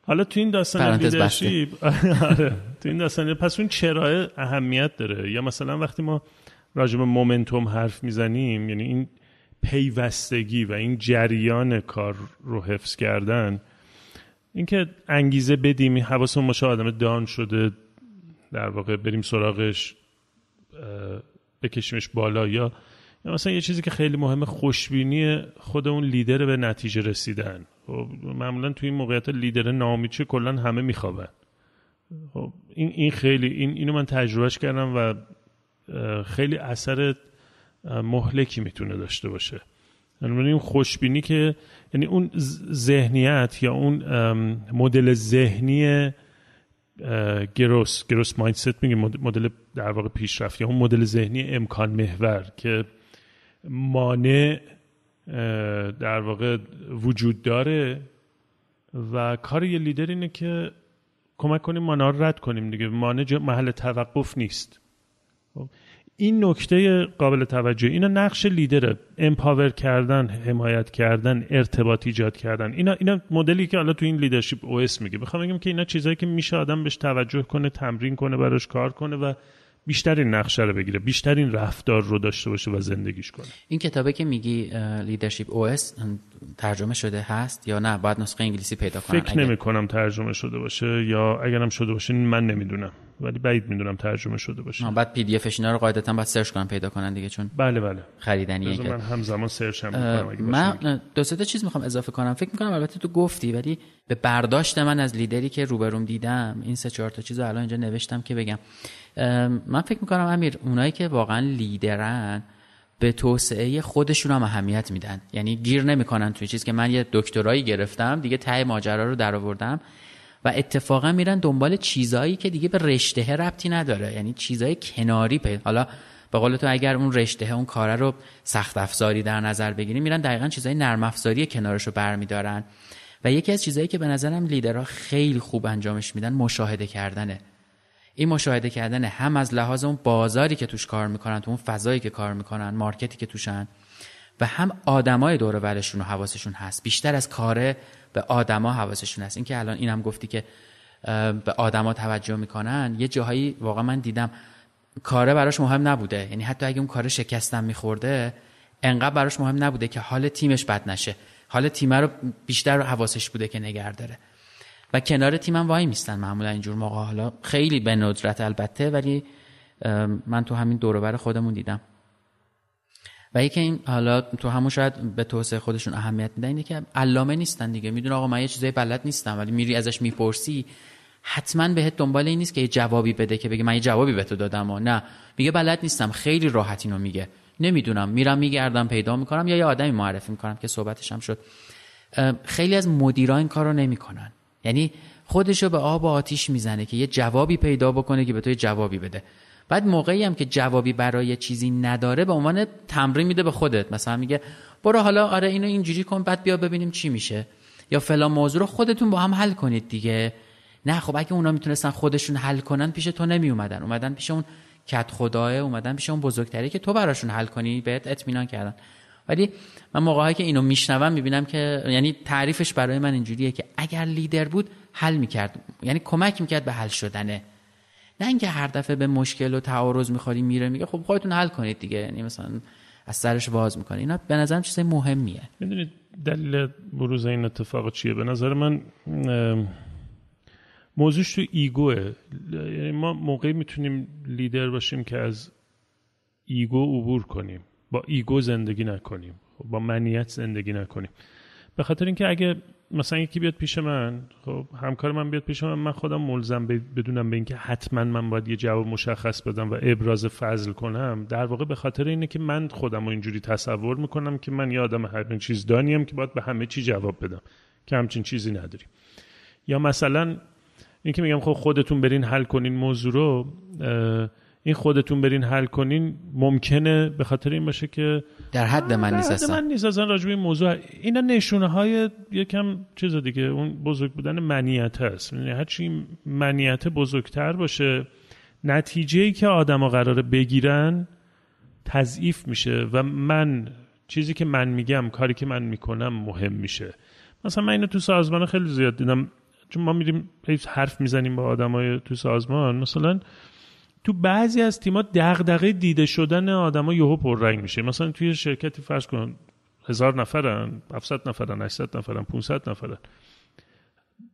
حالا تو این داستان leadership <laughs> آره تو این داستان پس اون چرا اهمیت داره. یا مثلا وقتی ما راجع به مومنتوم حرف می‌زنیم یعنی این پیوستگی و این جریان کار رو حفظ کردن اینکه انگیزه بدیم حواسمون باشه آدم دان شده در واقع بریم سراغش بکشیمش بالا یا یا مثلا یه چیزی که خیلی مهمه خوشبینی خود اون لیدر به نتیجه رسیدن. خب معمولا توی این موقعیت لیدر نامیچه کلا همه میخوابن. خب این این خیلی این اینو من تجربهش کردم و خیلی اثر مهلکی می‌تونه داشته باشه. یعنی اون خوشبینی که یعنی اون ذهنیت یا اون مدل ذهنی گروس گروس مایندست میگه مدل در واقع پیشرفت یا اون مدل ذهنی امکان محور که مانع در واقع وجود داره و کار یه لیدر اینه که کمک کنیم مانع رد کنیم دیگه. مانع محل توقف نیست. خب، این نکته قابل توجه. اینا نقش لیدره. empower کردن حمایت کردن ارتباط ایجاد کردن. اینا اینا مدلی که حالا تو این Leadership OS میگه. بخوام بگم که اینا چیزایی که میشه آدم بهش توجه کنه تمرین کنه براش کار کنه و بیشتر این نقشه رو بگیره بیشتر این رفتار رو داشته باشه و زندگیش کنه. این کتابه که میگی Leadership OS ترجمه شده هست یا نه؟ باید نسخه انگلیسی پیدا کنم. فکر نمی کنم ترجمه شده باشه یا اگرم شده باشه من نمی‌دونم. ولی بعید می‌دونم ترجمه شده باشه. بعد PDF ش اینا رو قاعدتا باید search کنم پیدا کنن دیگه چون بله بله. خریدنیه من همزمان search هم من دو سه تا چیز می‌خوام اضافه کنم. فکر می‌کنم البته تو گفتی ولی به برداشت من از لیدری که روبروم دیدم این سه چهار تا چیز رو الان اینجا نوشتم که بگم. من فکر می‌کنم امیر اونایی که واقعا لیدرن به توسعه خودشون هم اهمیت میدن. یعنی گیر نمی‌کنن توی چیز که من یه دکترایی گرفتم دیگه ته ماجرا رو درآوردم و اتفاقا میرن دنبال چیزایی که دیگه به رشته ربطی نداره. یعنی چیزای کناری پیدا حالا به قول تو اگر اون رشته اون کاره رو سخت افزاری در نظر بگیریم میرن دقیقا چیزای نرم افزاری کنارش رو برمیدارن. و یکی از چیزهایی که به نظرم لیدرها خیلی خوب انجامش میدن مشاهده کردنه. این مشاهده کردن هم از لحاظ اون بازاری که توش کار می‌کنن تو اون فضایی که کار می‌کنن مارکتی که توشن و هم آدمای دور ورشون و حواسشون هست. بیشتر از کاره به آدما حواسشون هست. اینکه الان اینم گفتی که به آدما توجه می‌کنن یه جاهایی واقعا من دیدم کاره براش مهم نبوده. یعنی حتی اگه اون کار شکستم میخورده انقدر براش مهم نبوده که حال تیمش بد نشه. حال تیم رو بیشتر رو حواسش بوده که نگه داره. و کنار تیمم وای میستن. معمولا اینجور موقع حالا خیلی به ندرت البته ولی من تو همین دوروبر خودمون دیدم. و یکی این حالا تو همون شاید به توسعه خودشون اهمیت میدن اینه که علامه نیستن دیگه. می‌دونه آقا من یه چیزای بلد نیستم ولی میری ازش می‌پرسی حتما بهت دنبال این نیست که یه جوابی بده که بگه من یه جوابی به تو دادم و نه. میگه بلد نیستم خیلی راحت اینو میگه. نمی‌دونم میرم میگردم پیدا می‌کنم یا یه آدمی معرفی می‌کنم که صحبتش هم شد. خیلی از مدیران این کارو نمی‌کنن. یعنی خودشو به آب و آتیش می‌زنه که یه جوابی پیدا بکنه که به تو یه جوابی بده. بعد موقعی هم که جوابی برای چیزی نداره به عنوان تمرین میده به خودت. مثلا میگه برو حالا آره اینو اینجوری کن بعد بیا ببینیم چی میشه. یا فلان موضوع رو خودتون با هم حل کنید دیگه. نه خب اگه اونا می‌تونستن خودشون حل کنن پیش تو نمی اومدن اومدن پیش اون کت خداه اومدن پیش اون بزرگتری که تو براشون حل کنی بهت اطمینان کردن. ولی من موقعی که اینو میشنوم می‌بینم که یعنی تعریفش برای من اینجوریه که اگر لیدر بود حل می‌کرد. یعنی کمک می‌کرد به حل شدنه. نه اینکه هر دفعه به مشکل و تعارض می‌خوری میره میگه خب خودتون حل کنید دیگه. یعنی مثلا از سرش باز می‌کنه. اینا به نظرم چیز مهمیه. می‌دونید دلیل بروز این اتفاق چیه؟ به نظر من موضوعش تو ایگوه. یعنی ما موقعی می‌تونیم لیدر باشیم که از ego عبور کنیم. با ego زندگی نکنیم با منیت زندگی نکنیم. به خاطر اینکه اگه مثلا یکی بیاد پیش من خب همکار من بیاد پیش من من خودم ملزم بدونم به اینکه حتما من باید یه جواب مشخص بدم و ابراز فضل کنم. در واقع به خاطر اینه که من خودم رو اینجوری تصور می‌کنم که من یه آدم هر چیز دانیم که باید به همه چی جواب بدم که همچین چیزی نداریم. یا مثلا اینکه میگم خب خودتون برین حل کنین موضوع رو این خودتون برین حل کنین ممکنه به خاطر این باشه که در حد من نیست اصلا. من نیست اصلا راجب این موضوع. اینا نشونه های یکم چیز دیگه اون بزرگ بودن منیت هست. یعنی هرچی منیت بزرگتر باشه نتیجه ای که آدما قراره بگیرن تضعیف میشه و من چیزی که من میگم کاری که من می‌کنم مهم میشه. مثلا من اینو تو سازمان خیلی زیاد دیدم. چون ما میریم حرف می‌زنیم با آدمای تو سازمان مثلا تو بعضی از تیم‌ها دغدغه دیده شدن آدما یهو پررنگ میشه. مثلا توی شرکتی فرض کن هزار نفرن 700 نفرن 800 نفرن 500 نفرن.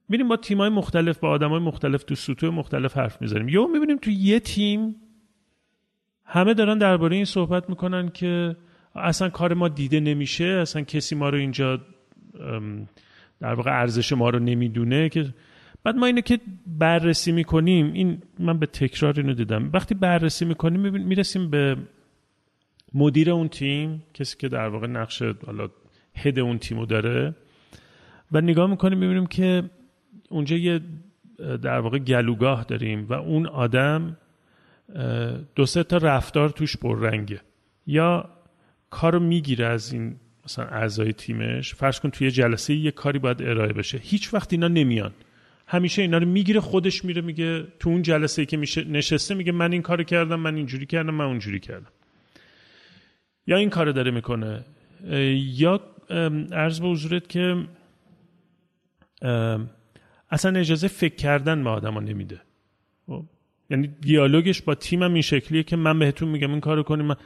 میریم با تیمای مختلف با آدمای مختلف تو سطوح مختلف حرف می‌زنیم. یهو می‌بینیم تو یه تیم همه دارن درباره این صحبت می‌کنن که اصلا کار ما دیده نمیشه اصلا کسی ما رو اینجا در واقع ارزش ما رو نمی‌دونه که بعد ما اینو که بررسی می‌کنیم این من به تکرار اینو دیدم. وقتی بررسی می‌کنیم می‌رسیم به مدیر اون تیم کسی که در واقع نقش حالا هد اون تیمو داره. و نگاه می‌کنیم می‌بینیم که اونجا یه در واقع گلوگاه داریم و اون آدم دو سه تا رفتار توش پررنگه. یا کارو می‌گیره از این مثلا اعضای تیمش. فرض کن توی جلسه یه کاری باید ارائه بشه. هیچ وقت اینا نمیان. همیشه اینا رو می‌گیره خودش میره میگه تو اون جلسه ای که میشه نشسته میگه من این کارو کردم من اینجوری کردم من اونجوری کردم. یا این کارو داره می‌کنه. یا عرض به حضورت که اصلا اجازه فکر کردن به آدما نمیده. خب؟ یعنی دیالوگش با تیمم این شکلیه که من بهتون میگم این کارو کنیم من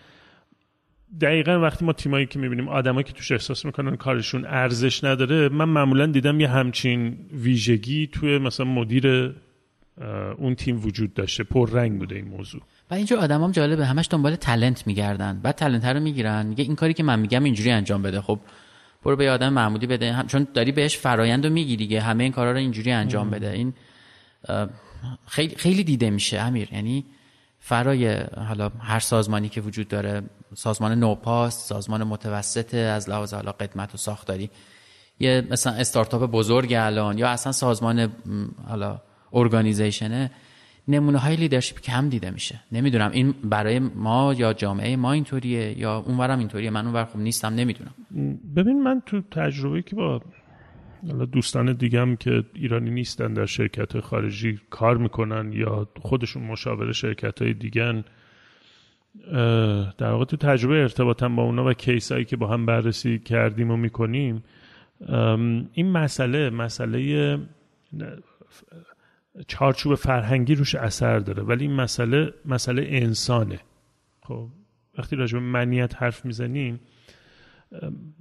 دقیقا وقتی ما تیمایی که می‌بینیم آدمایی که توش احساس می‌کنن کارشون ارزش نداره من معمولا دیدم یه همچین ویژگی توی مثلا مدیر اون تیم وجود داشته. پر رنگ بوده این موضوع. و اینجا آدمام جالبه همش دنبال تلنت میگردن. بعد تلنت رو می‌گیرن میگه این کاری که من میگم اینجوری انجام بده. خب برو به آدم معمولی بده. هم چون داری بهش فرایند رو میگی دیگه. همه این کارا رو اینجوری انجام بده. این خیلی خیلی دیده میشه امیر. یعنی فرای حالا هر سازمانی که وجود داره سازمان نوپاست سازمان متوسط از لحاظ حالا قدمت و ساختاری یه مثلا استارتاپ بزرگ الان یا اصلا سازمان حالا ارگانیزیشنه نمونه های لیدرشپ کم دیده میشه. نمی‌دونم این برای ما یا جامعه ما اینطوریه یا اونورم اینطوریه من اونور خوب نیستم نمی‌دونم. ببین من تو تجربه که با دوستان دیگم که ایرانی نیستن در شرکت خارجی کار می‌کنن یا خودشون مشاور شرکت های دیگن در واقع تو تجربه ارتباطم با اونا و کیسایی که با هم بررسی کردیم و می‌کنیم این مسئله مسئله چارچوب فرهنگی روش اثر داره ولی این مسئله مسئله انسانه. خب وقتی راجع به منیت حرف می‌زنیم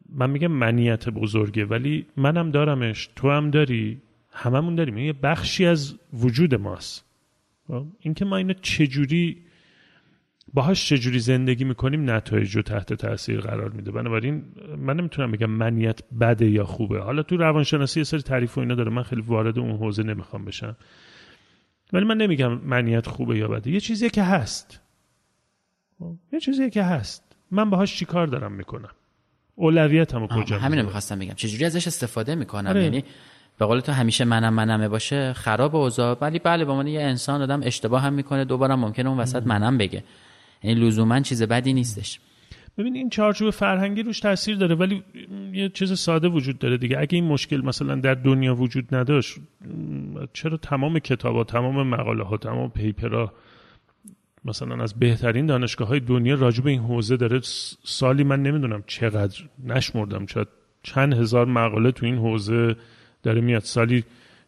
من میگم منیت بزرگه ولی منم دارمش تو هم داری هممون داریم. یه بخشی از وجود ماست. خب؟ اینکه ما اینو چجوری باهاش چجوری زندگی می‌کنیم نتایج رو تحت تاثیر قرار میده. بنابراین من نمی‌تونم بگم منیت بده یا خوبه. حالا تو روانشناسی یه سری تعریف و اینا داره. من خیلی وارد اون حوزه نمی‌خوام بشم. ولی من نمیگم منیت خوبه یا بده. یه چیزیه که هست. خب؟ یه چیزیه که هست. من باهاش چیکار دارم می‌کنم؟ اولویتمو کجا همین می‌خواستم بگم. چجوری ازش استفاده می‌کنم؟ آره. یعنی به قول تو همیشه منم منمه باشه خراب اوضاع. ولی بله به عنوان یه انسان آدم اشتباه هم می‌کنه. دوباره ممکنه اون وسط منم بگه. یعنی لزوما چیز بدی نیستش. ببین این چارچوب فرهنگی روش تاثیر داره ولی یه چیز ساده وجود داره دیگه. اگه این مشکل مثلا در دنیا وجود نداشت چرا تمام کتاب ها تمام مقاله ها تمام پیپرها مثلا از بهترین دانشگاه های دنیا راجع به این حوزه داره سالی من نمی‌دونم چقدر نشمردم. شاید چند هزار مقاله تو این حوزه داره میاد. سالی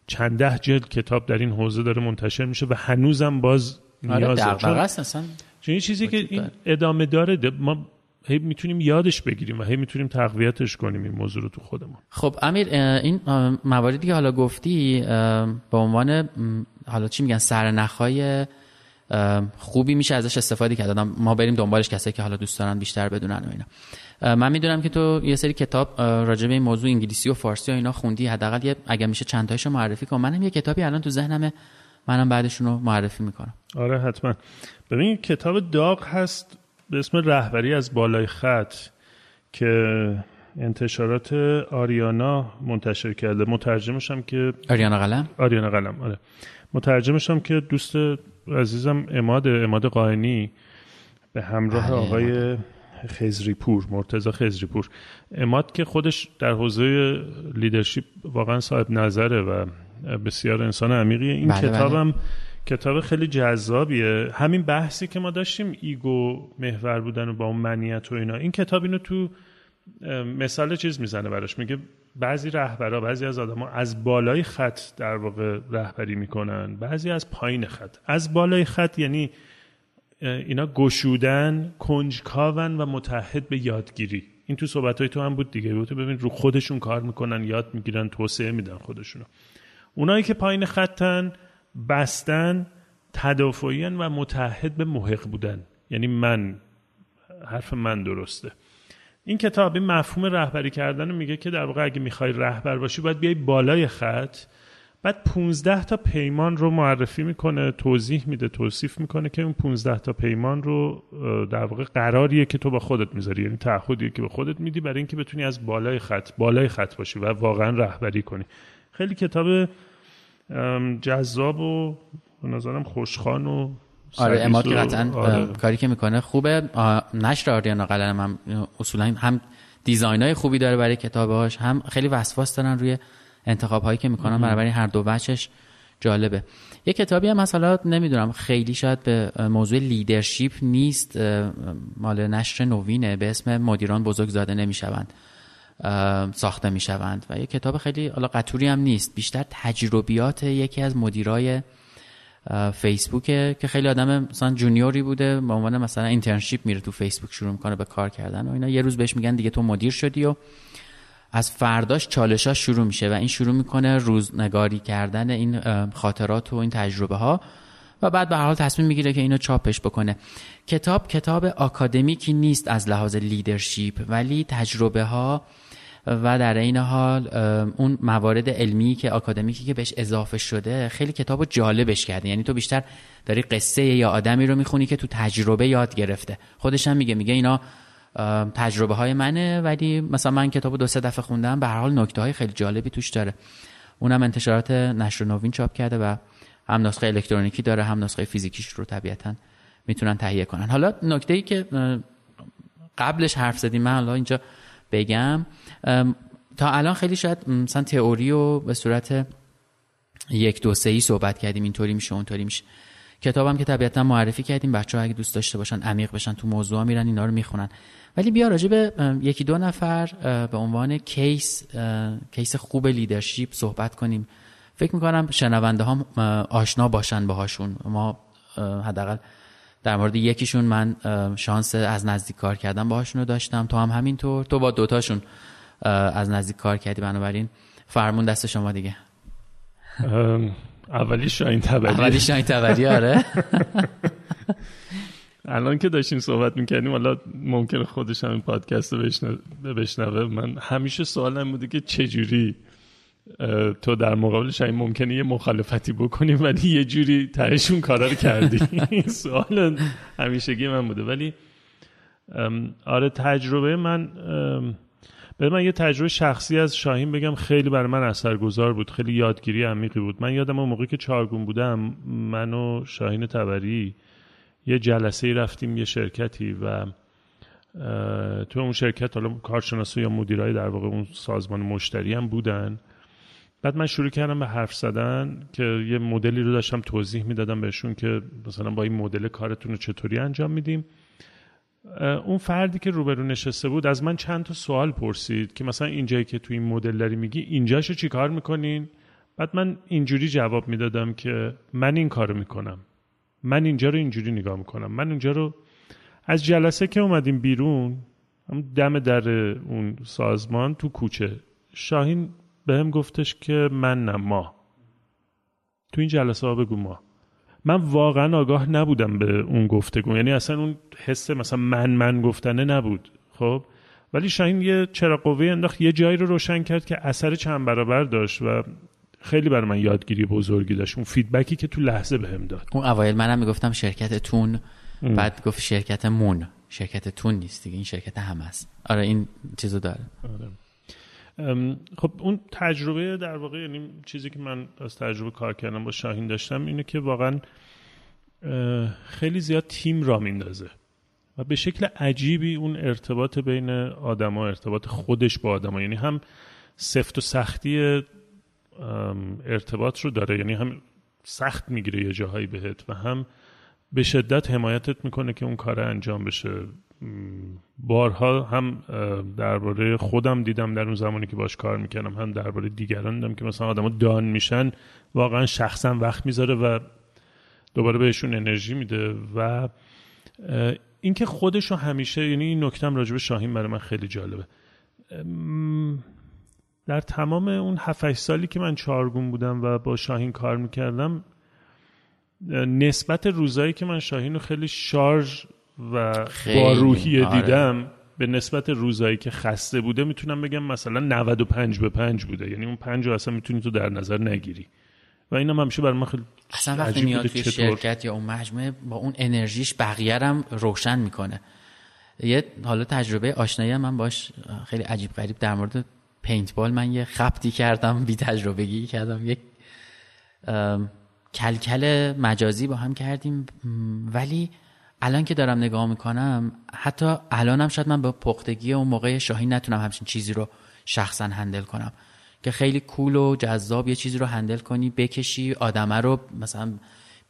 چند ده جلد کتاب در این حوزه داره منتشر میشه و هنوزم باز نیازه. آره چون چیزی که این ادامه داره ما هی می‌تونیم یادش بگیریم و هی می‌تونیم تقویتش کنیم این موضوع رو تو خودمون. خب امیر این مواردی که حالا گفتی به عنوان حالا چی میگن سرنخهای خوبی میشه ازش استفاده کرد. ما بریم دنبالش کسایی که حالا دوست دارن بیشتر بدونن و اینا. من می‌دونم که تو یه سری کتاب راجع به این موضوع انگلیسی و فارسی و اینا خوندی. حداقل یه اگه میشه چند تاشو معرفی کن. منم یه کتابی الان تو ذهنمه. منم بعدشون رو معرفی می‌کنم. آره حتما. ببین کتاب داغ هست به اسم رهبری از بالای خط که انتشارات آریانا منتشر کرده. مترجمش هم که آریانا قلم؟ آریانا قلم آره. مترجمش هم که دوست عزیزم اماد اماد قائنی به همراه بله، آقای خضری‌پور مرتضی خضری‌پور عماد که خودش در حوزه leadership واقعا صاحب نظره و بسیار انسان عمیقیه. این بله کتابم بله. کتاب خیلی جذابیه. همین بحثی که ما داشتیم ego محور بودن و با اون منیت و اینا این کتاب اینو تو مثال چیز می‌زنه براش. میگه بعضی رهبرا بعضی از آدما از بالای خط در واقع رهبری می‌کنن بعضی از پایین خط. از بالای خط یعنی اینا گشودن کنجکاون و متحد به یادگیری. این تو صحبت های تو هم بود دیگه. بود ببین رو خودشون کار می‌کنن یاد می‌گیرن توسعه میدن خودشونو. اونایی که پایین خطن بستن تدافعی و متحد به محق بودن. یعنی من حرف من درسته. این کتاب این مفهوم رهبری کردن رو میگه که در واقع اگه می‌خوای رهبر باشی باید بیای بالای خط. بعد 15 تا پیمان رو معرفی می‌کنه توضیح میده توصیف می‌کنه که اون 15 تا پیمان رو در واقع قراریه که تو با خودت می‌ذاری. یعنی تعهدیه که به خودت میدی برای اینکه بتونی از بالای خط بالای خط باشی و واقعا رهبری کنی. خیلی کتاب جذاب و به نظرم خوشخان و آره اماد که قطعا آره. کاری که می‌کنه خوبه. نشر آریانا قلم هم اصولا هم دیزاین های خوبی داره برای کتابهاش هم خیلی وسواس دارن روی انتخاب هایی که می‌کنن برای هر دو بچش جالبه. یه کتابی هم مثلا نمی‌دونم خیلی شاید به موضوع leadership نیست مال نشر نوینه به اسم مدیران بزرگ زاده نمی‌شوند ساخته می‌شوند. و یه کتاب خیلی حالا قطوری هم نیست بیشتر تجربیات یکی از مدیرای فیسبوک که خیلی آدم مثلا junior ی بوده به عنوان مثلا internship میره تو فیسبوک شروع می‌کنه به کار کردن و اینا. یه روز بهش میگن دیگه تو مدیر شدی و از فرداش چالشاش شروع میشه و این شروع می‌کنه روزنگاری کردن این خاطرات و این تجربه ها و بعد به هر حال تصمیم می‌گیره که اینو چاپش بکنه. کتاب کتاب آکادمیکی نیست از لحاظ لیدرشپ ولی تجربه ها و در این حال اون موارد علمی که آکادمیکی که بهش اضافه شده خیلی کتاب رو جالبش کرده. یعنی تو بیشتر داری قصه یا آدمی رو می‌خونی که تو تجربه یاد گرفته. خودش هم میگه میگه اینا تجربه های منه ولی مثلا من کتاب دو سه دفعه خوندم به هر حال نکته های خیلی جالبی توش داره. اونم انتشارات نشر نوین چاپ کرده و هم نسخه الکترونیکی داره هم نسخه فیزیکیش رو طبیعتا می‌تونن تهیه کنن. حالا نکته ای که قبلش حرف زدیم من حالا اینجا بگم. تا الان خیلی شاید مثلا تئوری و به صورت یک دو سه ای صحبت کردیم اینطوری میشه اونطوری میشه. کتابم که طبیعتا معرفی کردیم بچه ها اگه دوست داشته باشن عمیق بشن تو موضوع میرن اینا رو می‌خونن. ولی بیا راجع به یکی دو نفر به عنوان case case خوب leadership صحبت کنیم. فکر می‌کنم شنونده ها آشنا باشن باهاشون. ما حداقل در مورد یکیشون من شانس از نزدیک کار کردن باهاشون رو داشتم. تو هم همینطور. تو با دوتاشون از نزدیک کار کردی. بنابراین فرمون دست شما دیگه. اولی شاین تبری اولی شاین تبری آره. <laughs> الان که داشتیم صحبت می‌کردیم حالا ممکن خودش هم این پادکست رو بشنوه. من همیشه سوالم بوده که چجوری تو در مقابل شاید ممکنه یه مخالفتی بکنی ولی یه جوری تهشون کارا رو کردی. <laughs> سوال همیشگی من بوده. ولی آره تجربه من به من یه تجربه شخصی از شاهین بگم خیلی برای من اثرگذار بود. خیلی یادگیری عمیقی بود. من یادم اون موقعی که چارگون بودم من و شاهین تبری یه جلسه رفتیم یه شرکتی و تو اون شرکت حالا کارشناسا یا مدیرای در واقع اون سازمان مشتری هم بودن. بعد من شروع کردم به حرف زدن که یه مدلی رو داشتم توضیح می‌دادم بهشون که مثلا با این مدل کارتون رو چطوری انجام میدیم. اون فردی که روبرو نشسته بود از من چند تا سوال پرسید که مثلا اینجایی که تو این مدل داری میگی اینجاشو چی کار می‌کنین؟ بعد من اینجوری جواب می‌دادم که من این کارو می‌کنم. من اینجا رو اینجوری نگاه می‌کنم. من اینجا رو از جلسه که اومدیم بیرون دم در اون سازمان تو کوچه. شاهین بهم گفتش که من نه ما. تو این جلسه ها بگو ما. من واقعا آگاه نبودم به اون گفتگو. یعنی اصلا اون حس مثلا من من گفتنه نبود. خب؟ ولی شاهین یه چرا قوه انداخت یه جایی رو روشن کرد که اثر چند برابر داشت و خیلی برای من یادگیری بزرگی داشت. اون فیدبکی که تو لحظه بهم داد. اون اوایل منم می‌گفتم شرکت تون بعد گفت شرکت مون. شرکت تون نیست دیگه این شرکت هم است آره این چیزو داره. آره. خب اون تجربه در واقع یعنی چیزی که من از تجربه کار کردم با شاهین داشتم اینه که واقعا خیلی زیاد تیم را میندازه و به شکل عجیبی اون ارتباط بین آدما ارتباط خودش با آدما یعنی هم سفت و سختی ارتباط رو داره یعنی هم سخت می‌گیره یه جاهایی بهت و هم به شدت حمایتت می‌کنه که اون کار انجام بشه. بارها هم درباره خودم دیدم در اون زمانی که باش کار می‌کردم. هم درباره دیگران دیدم که مثلا آدما دان میشن واقعا شخصا وقت می‌ذاره و دوباره بهشون انرژی میده و اینکه خودش رو همیشه یعنی این نکتم راجب شاهین برای من خیلی جالبه. در تمام اون 7 سالی که من چارگون بودم و با شاهین کار می‌کردم نسبت روزایی که من شاهین رو خیلی شارژ و با روحیه آره. دیدم به نسبت روزایی که خسته بوده می‌تونم بگم مثلا 95 به 5 بوده. یعنی اون 5 رو اصلا می‌تونی تو در نظر نگیری. و اینم همیشه برای من خیلی اصلا وقتی میاد توی شرکت یا اون مجموعه با اون انرژیش بقیه هم روشن می‌کنه. یه حالا تجربه آشنایی من باش خیلی عجیب غریب در مورد پینتبال من یه خبتی کردم بی تجربگی کردم. یک کلکل مجازی با هم کردیم. ولی الان که دارم نگاه می‌کنم حتی الانم شاید من با پختگی اون موقع شاهی نتونم همچین چیزی رو شخصا هندل کنم. که خیلی کول و جذاب یه چیزی رو هندل کنی بکشی آدمه رو مثلا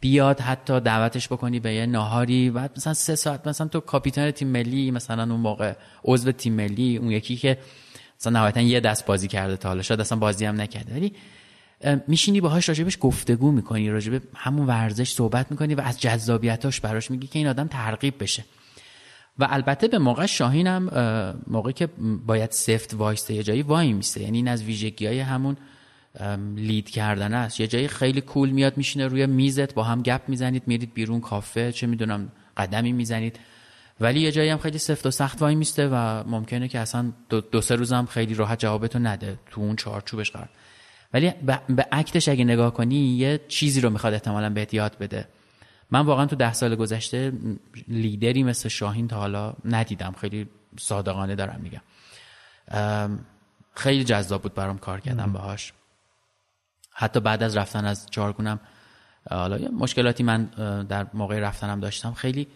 بیاد حتی دعوتش بکنی به یه ناهاری بعد مثلا سه ساعت مثلا تو کاپیتان تیم ملی مثلا اون موقع عضو تیم ملی اون یکی که مثلا نهایتا یه دست بازی کرده تا حالا شاید اصلا بازی هم نکرده. ولی میشینی باهاش راجبش گفتگو می‌کنی راجب همون ورزش صحبت می‌کنی و از جذابیتاش براش میگی که این آدم ترغیب بشه. و البته به موقع شاهین هم موقعی که باید سفت وایسته یه جایی وای میسته. یعنی این از ویژگی های همون لید کردن است. یه جایی خیلی کول میاد میشینه روی میزت با هم گپ می‌زنید میرید بیرون کافه چه می‌دونم قدمی می‌زنید. ولی یه جایی هم خیلی سفت و سخت وای میسته و ممکنه که اصلا دو, دو سه روز هم خیلی راحت جوابتو نده. تو اون چارچوبش قرار. ولی به اکتش اگه نگاه کنی یه چیزی رو می‌خواد احتمالا بهت یاد بده. من واقعا تو ده سال گذشته لیدری مثل شاهین تا حالا ندیدم. خیلی صادقانه دارم میگم. خیلی جذاب بود برام کار کردم باهاش. حتی بعد از رفتن از جارگونم حالا مشکلاتی من در موقع رفتنم داشتم. خیلی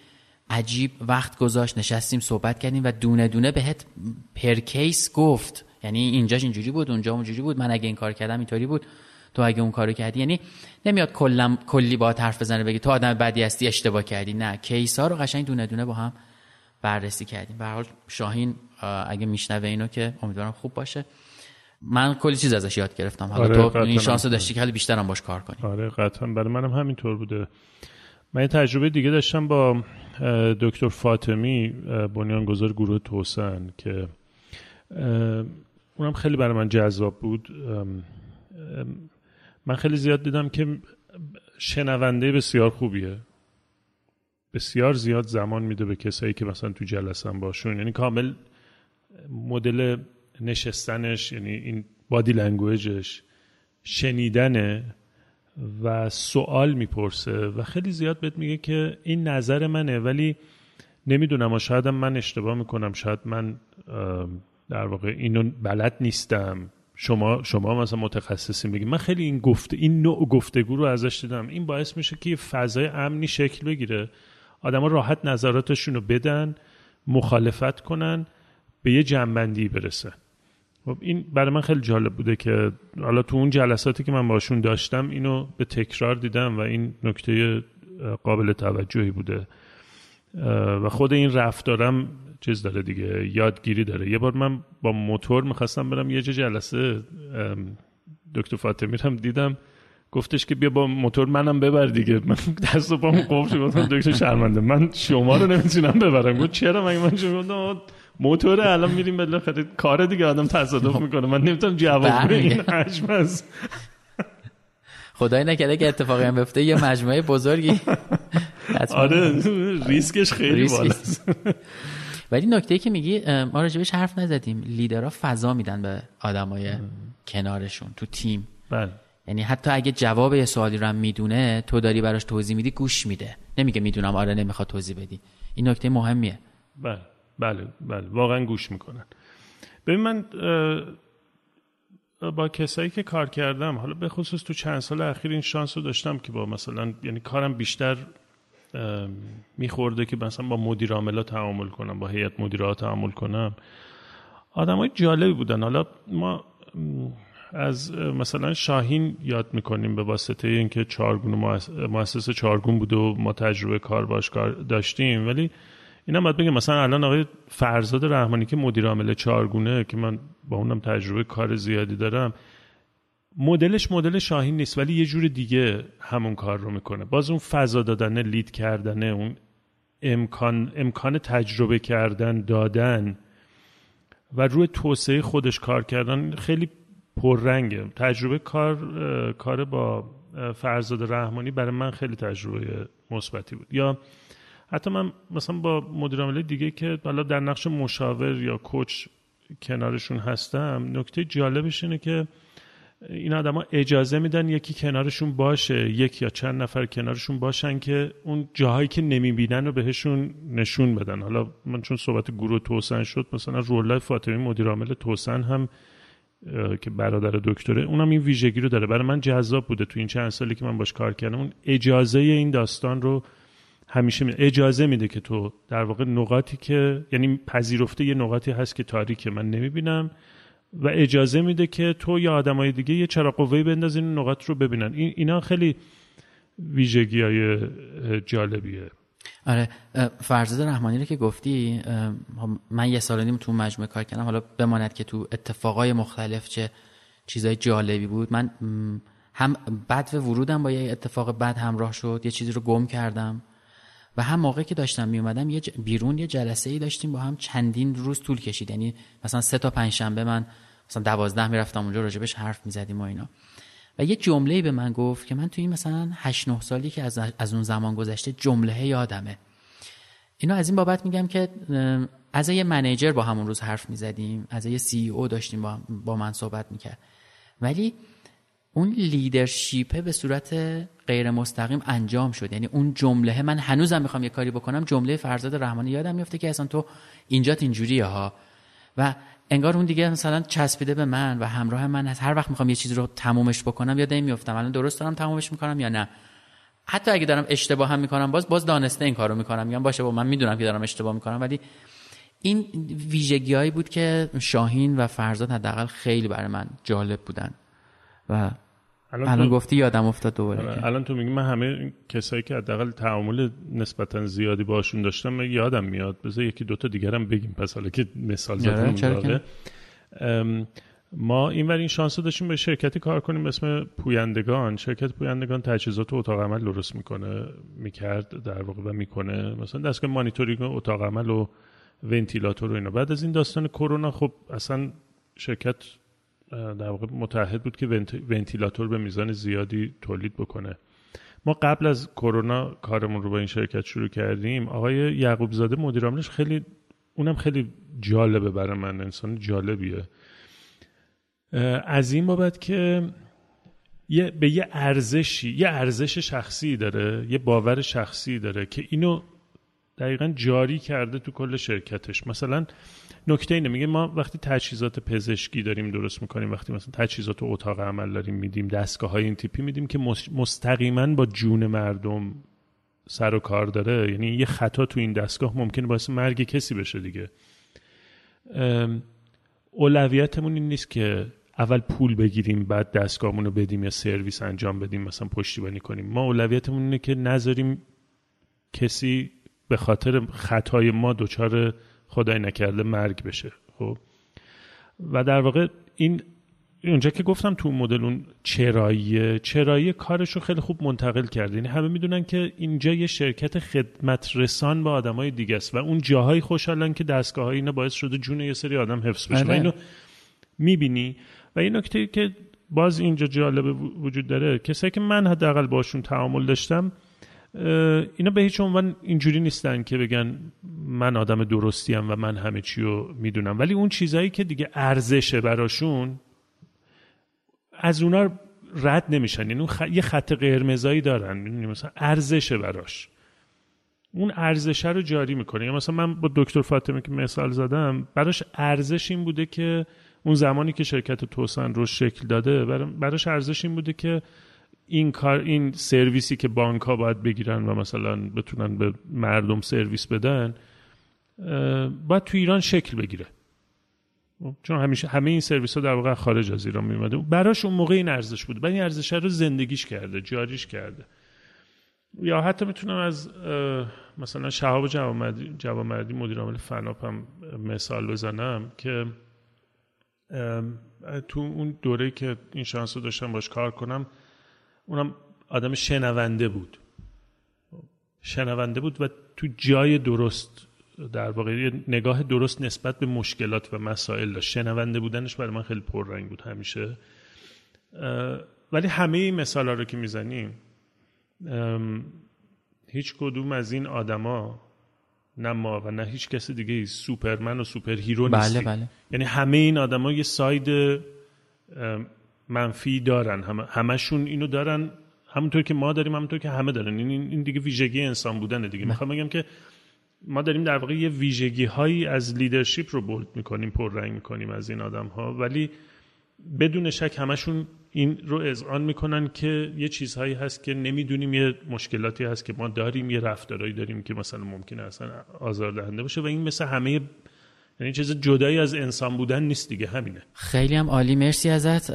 عجیب وقت گذاشت نشستیم صحبت کردیم و دونه دونه بهت per case گفت. یعنی اینجاش اینجوری بود اونجا اونجوری بود من اگه این کار کردم اینطوری بود. تو اگه اون کارو کردی یعنی نمیاد کلم کلی با حرف بزنه بگی تو آدم بدی هستی اشتباه کردی. نه case ها رو قشنگ دونه دونه با هم بررسی کردیم. به حال شاهین اگه میشنوه اینو که امیدوارم خوب باشه. من کلی چیز ازش یاد گرفتم. حالا آره تو این شانس داشتی که بیشتر هم باش کار کنی. آره قطعا. برای منم همینطور بوده. من یه تجربه دیگه داشتم با دکتر فاطمی بنیانگذار گروه توسن که اونم خیلی برای من جذاب بود. من خیلی زیاد دیدم که شنونده بسیار خوبیه. بسیار زیاد زمان میده به کسایی که مثلا تو جلسم باشون. یعنی کامل مدل نشستنش یعنی این بادی لنگویجش شنیدنه و سوال می‌پرسه و خیلی زیاد بهت میگه که این نظر منه. ولی نمی‌دونم و شاید من اشتباه می‌کنم شاید من در واقع اینو بلد نیستم. شما شما مثلا متخصصین. بگید من خیلی این گفته این نوع گفتگو رو ازش دیدم. این باعث میشه که فضای امنی شکل بگیره. آدما راحت نظراتشون رو بدن مخالفت کنن به یه جنبندی برسه خب این برای من خیلی جالب بوده که حالا تو اون جلساتی که من باشون داشتم اینو به تکرار دیدم و این نکته قابل توجهی بوده. و خود این رفتارم چیز داره دیگه یادگیری داره. یه بار من با موتور می‌خواستم برم یه جلسه دکتر فاطمی هم دیدم. گفتش که بیا با موتور منم ببر دیگه. <laughs> من دست و پام قفل گفتم دکتر شرمنده من شما رو نمی‌تونم ببرم. گفت چرا مگه من شما؟ موتور الان میریم بالاخره. کار دیگه آدم تصادف خب. می‌کنه. من نمی‌تونم جواب بدم. این حجم از خدای نکرده که اتفاقی هم بفته یه مجموعه بزرگی. <laughs> آره ریسکش خیلی بالاست. <laughs> ولی نکته که میگی ما راجبش حرف نزدیم. لیدرها فضا میدن به آدمای کنارشون تو تیم. بله. یعنی حتی اگه جواب یه سوالی رو هم می‌دونه تو داری براش توضیح میدی گوش میده. نمیگه می‌دونم آره نمی‌خواد توضیح بدی. این نکته مهمیه. بله بله بله. واقعا گوش می‌کنن. ببین من با کسایی که کار کردم حالا به خصوص تو چند سال اخیر این شانس رو داشتم که با مثلا یعنی کارم بیشتر میخورده که مثلا با مدیر عاملا تعامل کنم با هیئت مدیرها تعامل کنم. های جالبی بودن. حالا ما از مثلا شاهین یاد می‌کنیم به واسطه اینکه چارگون مؤسس چارگون بود و ما تجربه کار باش کار داشتیم ولی اینم باید بگم مثلا الان آقای فرزاد رحمانی که مدیر عامل چارگونه که من با اونم تجربه کار زیادی دارم مدلش مدل شاهین نیست ولی یه جور دیگه همون کار رو می‌کنه. باز اون فضا دادن لید کردنه اون امکان امکان تجربه کردن دادن و روی توسعه خودش کار کردن خیلی پررنگه. تجربه کار کار با فرزاد رحمانی برای من خیلی تجربه مثبتی بود. یا حتی من مثلا با مدیر دیگه که حالا در نقش مشاور یا کوچ کنارشون هستم نکته جالبش اینه که این آدما اجازه میدن یکی کنارشون باشه یک یا چند نفر کنارشون باشن که اون جاهایی که نمی‌بینن رو بهشون نشون بدن. حالا من چون صحبت گروه توسن شد مثلا رولای فاطمی مدیر عامل توسن هم که برادر دکتره اونم این ویژگی رو داره. برای من جذاب بوده تو این چند سالی که من باش کار کردم. اون اجازه این داستان رو همیشه می... اجازه میده که تو در واقع نقاطی که یعنی پذیرفته یه نقاطی هست که تاریک من نمی‌بینم. و اجازه میده که تو یا آدمای دیگه یه چرا قوهی بندازین این نقاط رو ببینن. این اینا خیلی ویژگی های جالبیه. آره. فرزاد رحمانی رو که گفتی من یه سال نیم تو مجموعه کار کردم. حالا بماند که تو اتفاقای مختلف چه چیزای جالبی بود. من هم بد و ورودم با یه اتفاق بد همراه شد. یه چیزی رو گم کردم. و هم موقعی که داشتم میومدم یه بیرون یه جلسه ای داشتیم با هم چندین روز طول کشید. یعنی مثلا سه تا پنج شنبه من مثلا دوازده می‌رفتم اونجا راجبش حرف می‌زدیم و اینا. و یه جمله به من گفت که من توی این مثلا 8 9 سالی که از, از اون زمان گذشته جمله یادمه. اینو از این بابت میگم که از یه منیجر با همون روز حرف می‌زدیم از یه سی او داشتیم با, با من صحبت می‌کرد. ولی اون لیدرشیپه به صورت غیر مستقیم انجام شد. یعنی اون جمله من هنوزم می‌خوام یه کاری بکنم جمله فرزاد رحمانی یادم میفته که اصلا تو اینجات اینجوریه ها. و انگار اون دیگه مثلا چسبیده به من و همراه من هست. هر وقت می‌خوام یه چیزی رو تمومش بکنم یاد میفتم الان درست دارم تمومش می‌کنم یا نه؟ حتی اگه دارم اشتباه هم می‌کنم باز باز دانسته این کارو می‌کنم. میگم باشه با من می‌دونم که دارم اشتباه می‌کنم ولی این ویژگیهایی بود که شاهین و فرزاد حداقل خیلی برای من جالب بودن. و الان, الان گفتی یادم افتاد دوباره آره، الان تو میگی من همه کسایی که حداقل تعامل نسبتا زیادی باشون داشتم من یادم میاد. بذار یکی دوتا دیگرم بگیم پس حالا که مثال زدم ما این این شانس رو داشتیم به شرکتی کار کنیم به اسم پویندگان. شرکت پویندگان تجهیزات اتاق عمل درست می‌کنه می‌کرد در واقع و می‌کنه. مثلا دستگاه مانیتورینگ اتاق عمل و ونتیلاتور و اینا. بعد از این داستان کرونا خب اصلا شرکت در واقع متحد بود که ونتیلاتور به میزان زیادی تولید بکنه. ما قبل از کرونا کارمون رو با این شرکت شروع کردیم آقای یعقوب زاده مدیر عاملش خیلی اونم خیلی جالبه برای من انسان جالبیه. از این بابت که یه به یه ارزشی یه ارزش شخصی داره یه باور شخصی داره که اینو دقیقا جاری کرده تو کل شرکتش. مثلا نکته اینه میگه ما وقتی تجهیزات پزشکی داریم درست می‌کنیم وقتی مثلا تجهیزات اتاق عمل داریم میدیم دستگاه های این تیپی میدیم که مستقیما با جون مردم سر و کار داره. یعنی یه خطا تو این دستگاه ممکنه باعث مرگ کسی بشه دیگه. اولویتمون این نیست که اول پول بگیریم بعد دستگاهمون رو بدیم یا سرویس انجام بدیم مثلا پشتیبانی کنیم. ما اولویتمون اینه که نذاریم کسی به خاطر خطای ما دچار خدای نکرده مرگ بشه خب؟ و در واقع این اونجا که گفتم تو مدل اون چرایی چرایی کارش رو خیلی خوب منتقل کرده یعنی همه می‌دونن که اینجا یه شرکت خدمت رسان با آدمای دیگه است و اون جاهای خوشحالن که دستگاه های اینا باعث شده جون یه سری آدم حفظ بشه. و بله. اینو می‌بینی. و این نکته که باز اینجا جالب وجود داره کسایی که من حداقل باشون تعامل داشتم اینا به هیچ عنوان اینجوری نیستن که بگن من آدم درستیم و من همه چی رو می‌دونم. ولی اون چیزهایی که دیگه ارزشه براشون از اونا رد نمیشن. یعنی اون یه خط قرمزایی دارن مثلا ارزشه براش. اون ارزشه رو جاری می‌کنه. یا مثلا من با دکتر فاطمه که مثال زدم براش ارزش این بوده که اون زمانی که شرکت توسن رو شکل داده براش ارزش این بوده که این کار این سرویسی که بانک ها باید بگیرن و مثلا بتونن به مردم سرویس بدن باید تو ایران شکل بگیره. چون همیشه همه این سرویس ها در واقع خارج از ایران میومده براش اون موقع این ارزش بود. بعد این ارزش رو زندگیش کرده جاریش کرده. یا حتی می‌تونم از مثلا شهاب جوامردی مدیر عامل فناپ هم مثال بزنم که تو اون دوره که این شانس رو داشتم باش کار کنم اونم آدم شنونده بود. شنونده بود و تو جای درست در واقع نگاه درست نسبت به مشکلات و مسائل داشت. شنونده بودنش برای من خیلی پررنگ بود همیشه. ولی همه این مثال ها رو که می‌زنیم هیچ کدوم از این آدما نه ما و نه هیچ کس دیگه سوپرمن و superhero بله بله. یعنی همه این آدما یه side منفی دارن. همه همشون اینو دارن. همونطور که ما داریم همونطور که همه دارن. این این دیگه ویژگی انسان بودنه دیگه. می‌خوام بگم که ما داریم در واقع یه ویژگی هایی از leadership رو bold می‌کنیم پررنگ می‌کنیم از این آدم ها ولی بدون شک همشون این رو اذعان می‌کنن که یه چیزهایی هست که نمی‌دونیم. یه مشکلاتی هست که ما داریم یه رفتارهایی داریم که مثلا ممکنه اصلا آزاردهنده باشه. و این مثل همه یعنی چیز جدایی از انسان بودن نیست دیگه همینه. خیلی هم عالی مرسی ازت.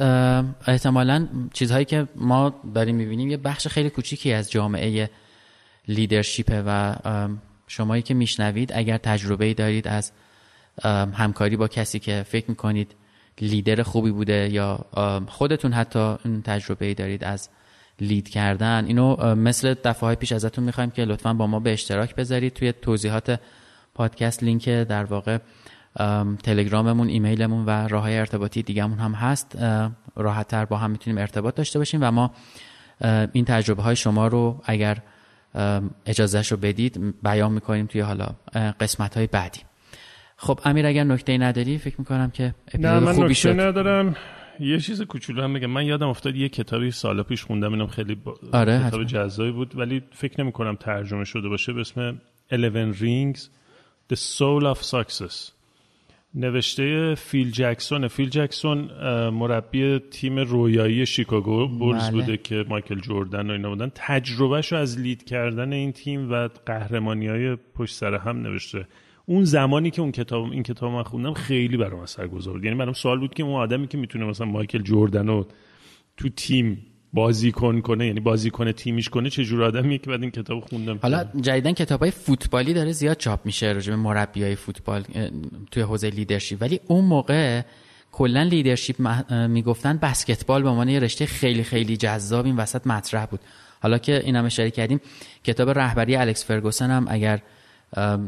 احتمالا چیزهایی که ما داریم می‌بینیم یه بخش خیلی کوچیکی از جامعه لیدرشیپه و شمایی که میشنوید اگر تجربه دارید از همکاری با کسی که فکر می‌کنید لیدر خوبی بوده یا خودتون حتی این تجربه دارید از لید کردن اینو مثل دفعه پیش ازتون می‌خوایم که لطفا با ما به اشتراک بذارید. توی توضیحات پادکست لینک در واقع تلگراممون ایمیلمون و راه های ارتباطی دیگهمون هم هست. راحت تر با هم می‌تونیم ارتباط داشته باشیم و ما این تجربه های شما رو اگر اجازهش رو بدید بیان می‌کنیم توی حالا قسمت های بعدی. خب امیر اگر نکته نداری فکر می‌کنم که نه من خوبی شد. ندارم. یه چیز کوچولو هم بگم من یادم افتاد یه کتابی سال پیش خوندم. اینم خیلی با... آره کتاب جزایی بود ولی فکر نمی کنم ترجمه شده باشه. به اسم 11 Rings The Soul of Success. نوشته فیل جکسون. فیل جکسون مربی تیم رویایی شیکاگو بولز بله. بوده که مایکل جوردن و اینا بودن. تجربهش رو از لید کردن این تیم و قهرمانی های پشت سر هم نوشته. اون زمانی که اون کتاب این کتاب من خوندم خیلی برام اثر گذار یعنی برام سوال بود که اون آدمی که می‌تونه مثلا مایکل جوردن رو تو تیم بازیکن کنه یعنی بازیکن تیمیش کنه چه جور آدمیه که بعد این کتاب خوندم؟ حالا جدیدن کتابای فوتبالی داره زیاد چاپ میشه راجع به مربیای فوتبال توی حوزه leadership ولی اون موقع کلا leadership می‌گفتن بسکتبال به عنوان رشته خیلی خیلی جذاب این وسط مطرح بود. حالا که این هم اشاره کردیم کتاب رهبری الکس فرگوسن هم اگر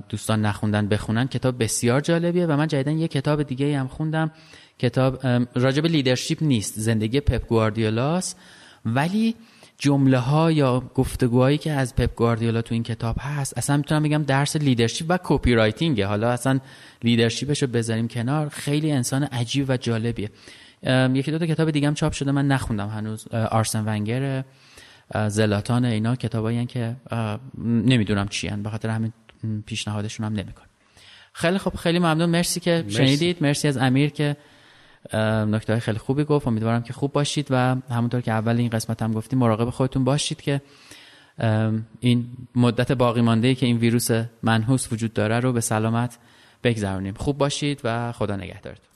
دوستان نخوندن بخونن کتاب بسیار جالبیه و من جدیدا یه کتاب دیگه هم خوندم. کتاب راجب leadership نیست. زندگی پپ گواردیولاست ولی جمله ها یا گفتگوهایی که از پپ گواردیولا تو این کتاب هست اصلا می‌تونم بگم درس leadership و copywriting ه حالا اصلا لیدرشپش رو بذاریم کنار. خیلی انسان عجیب و جالبیه. یکی دو تا کتاب دیگه هم چاپ شده من نخوندم هنوز. آرسن ونگر زلاتان اینا کتابایی که نمی‌دونم چی. به خاطر همین پیشنهادشون هم نمی‌کنم. خیلی خب خیلی ممنون. مرسی که مرسی. شنیدید. مرسی از امیر که نکته خیلی خوبی گفت. امیدوارم که خوب باشید و همونطور که اول این قسمت هم گفتیم مراقب خودتون باشید که این مدت باقی مانده که این ویروس منحوس وجود داره رو به سلامت بگذرونیم. خوب باشید و خدا نگهدارتون.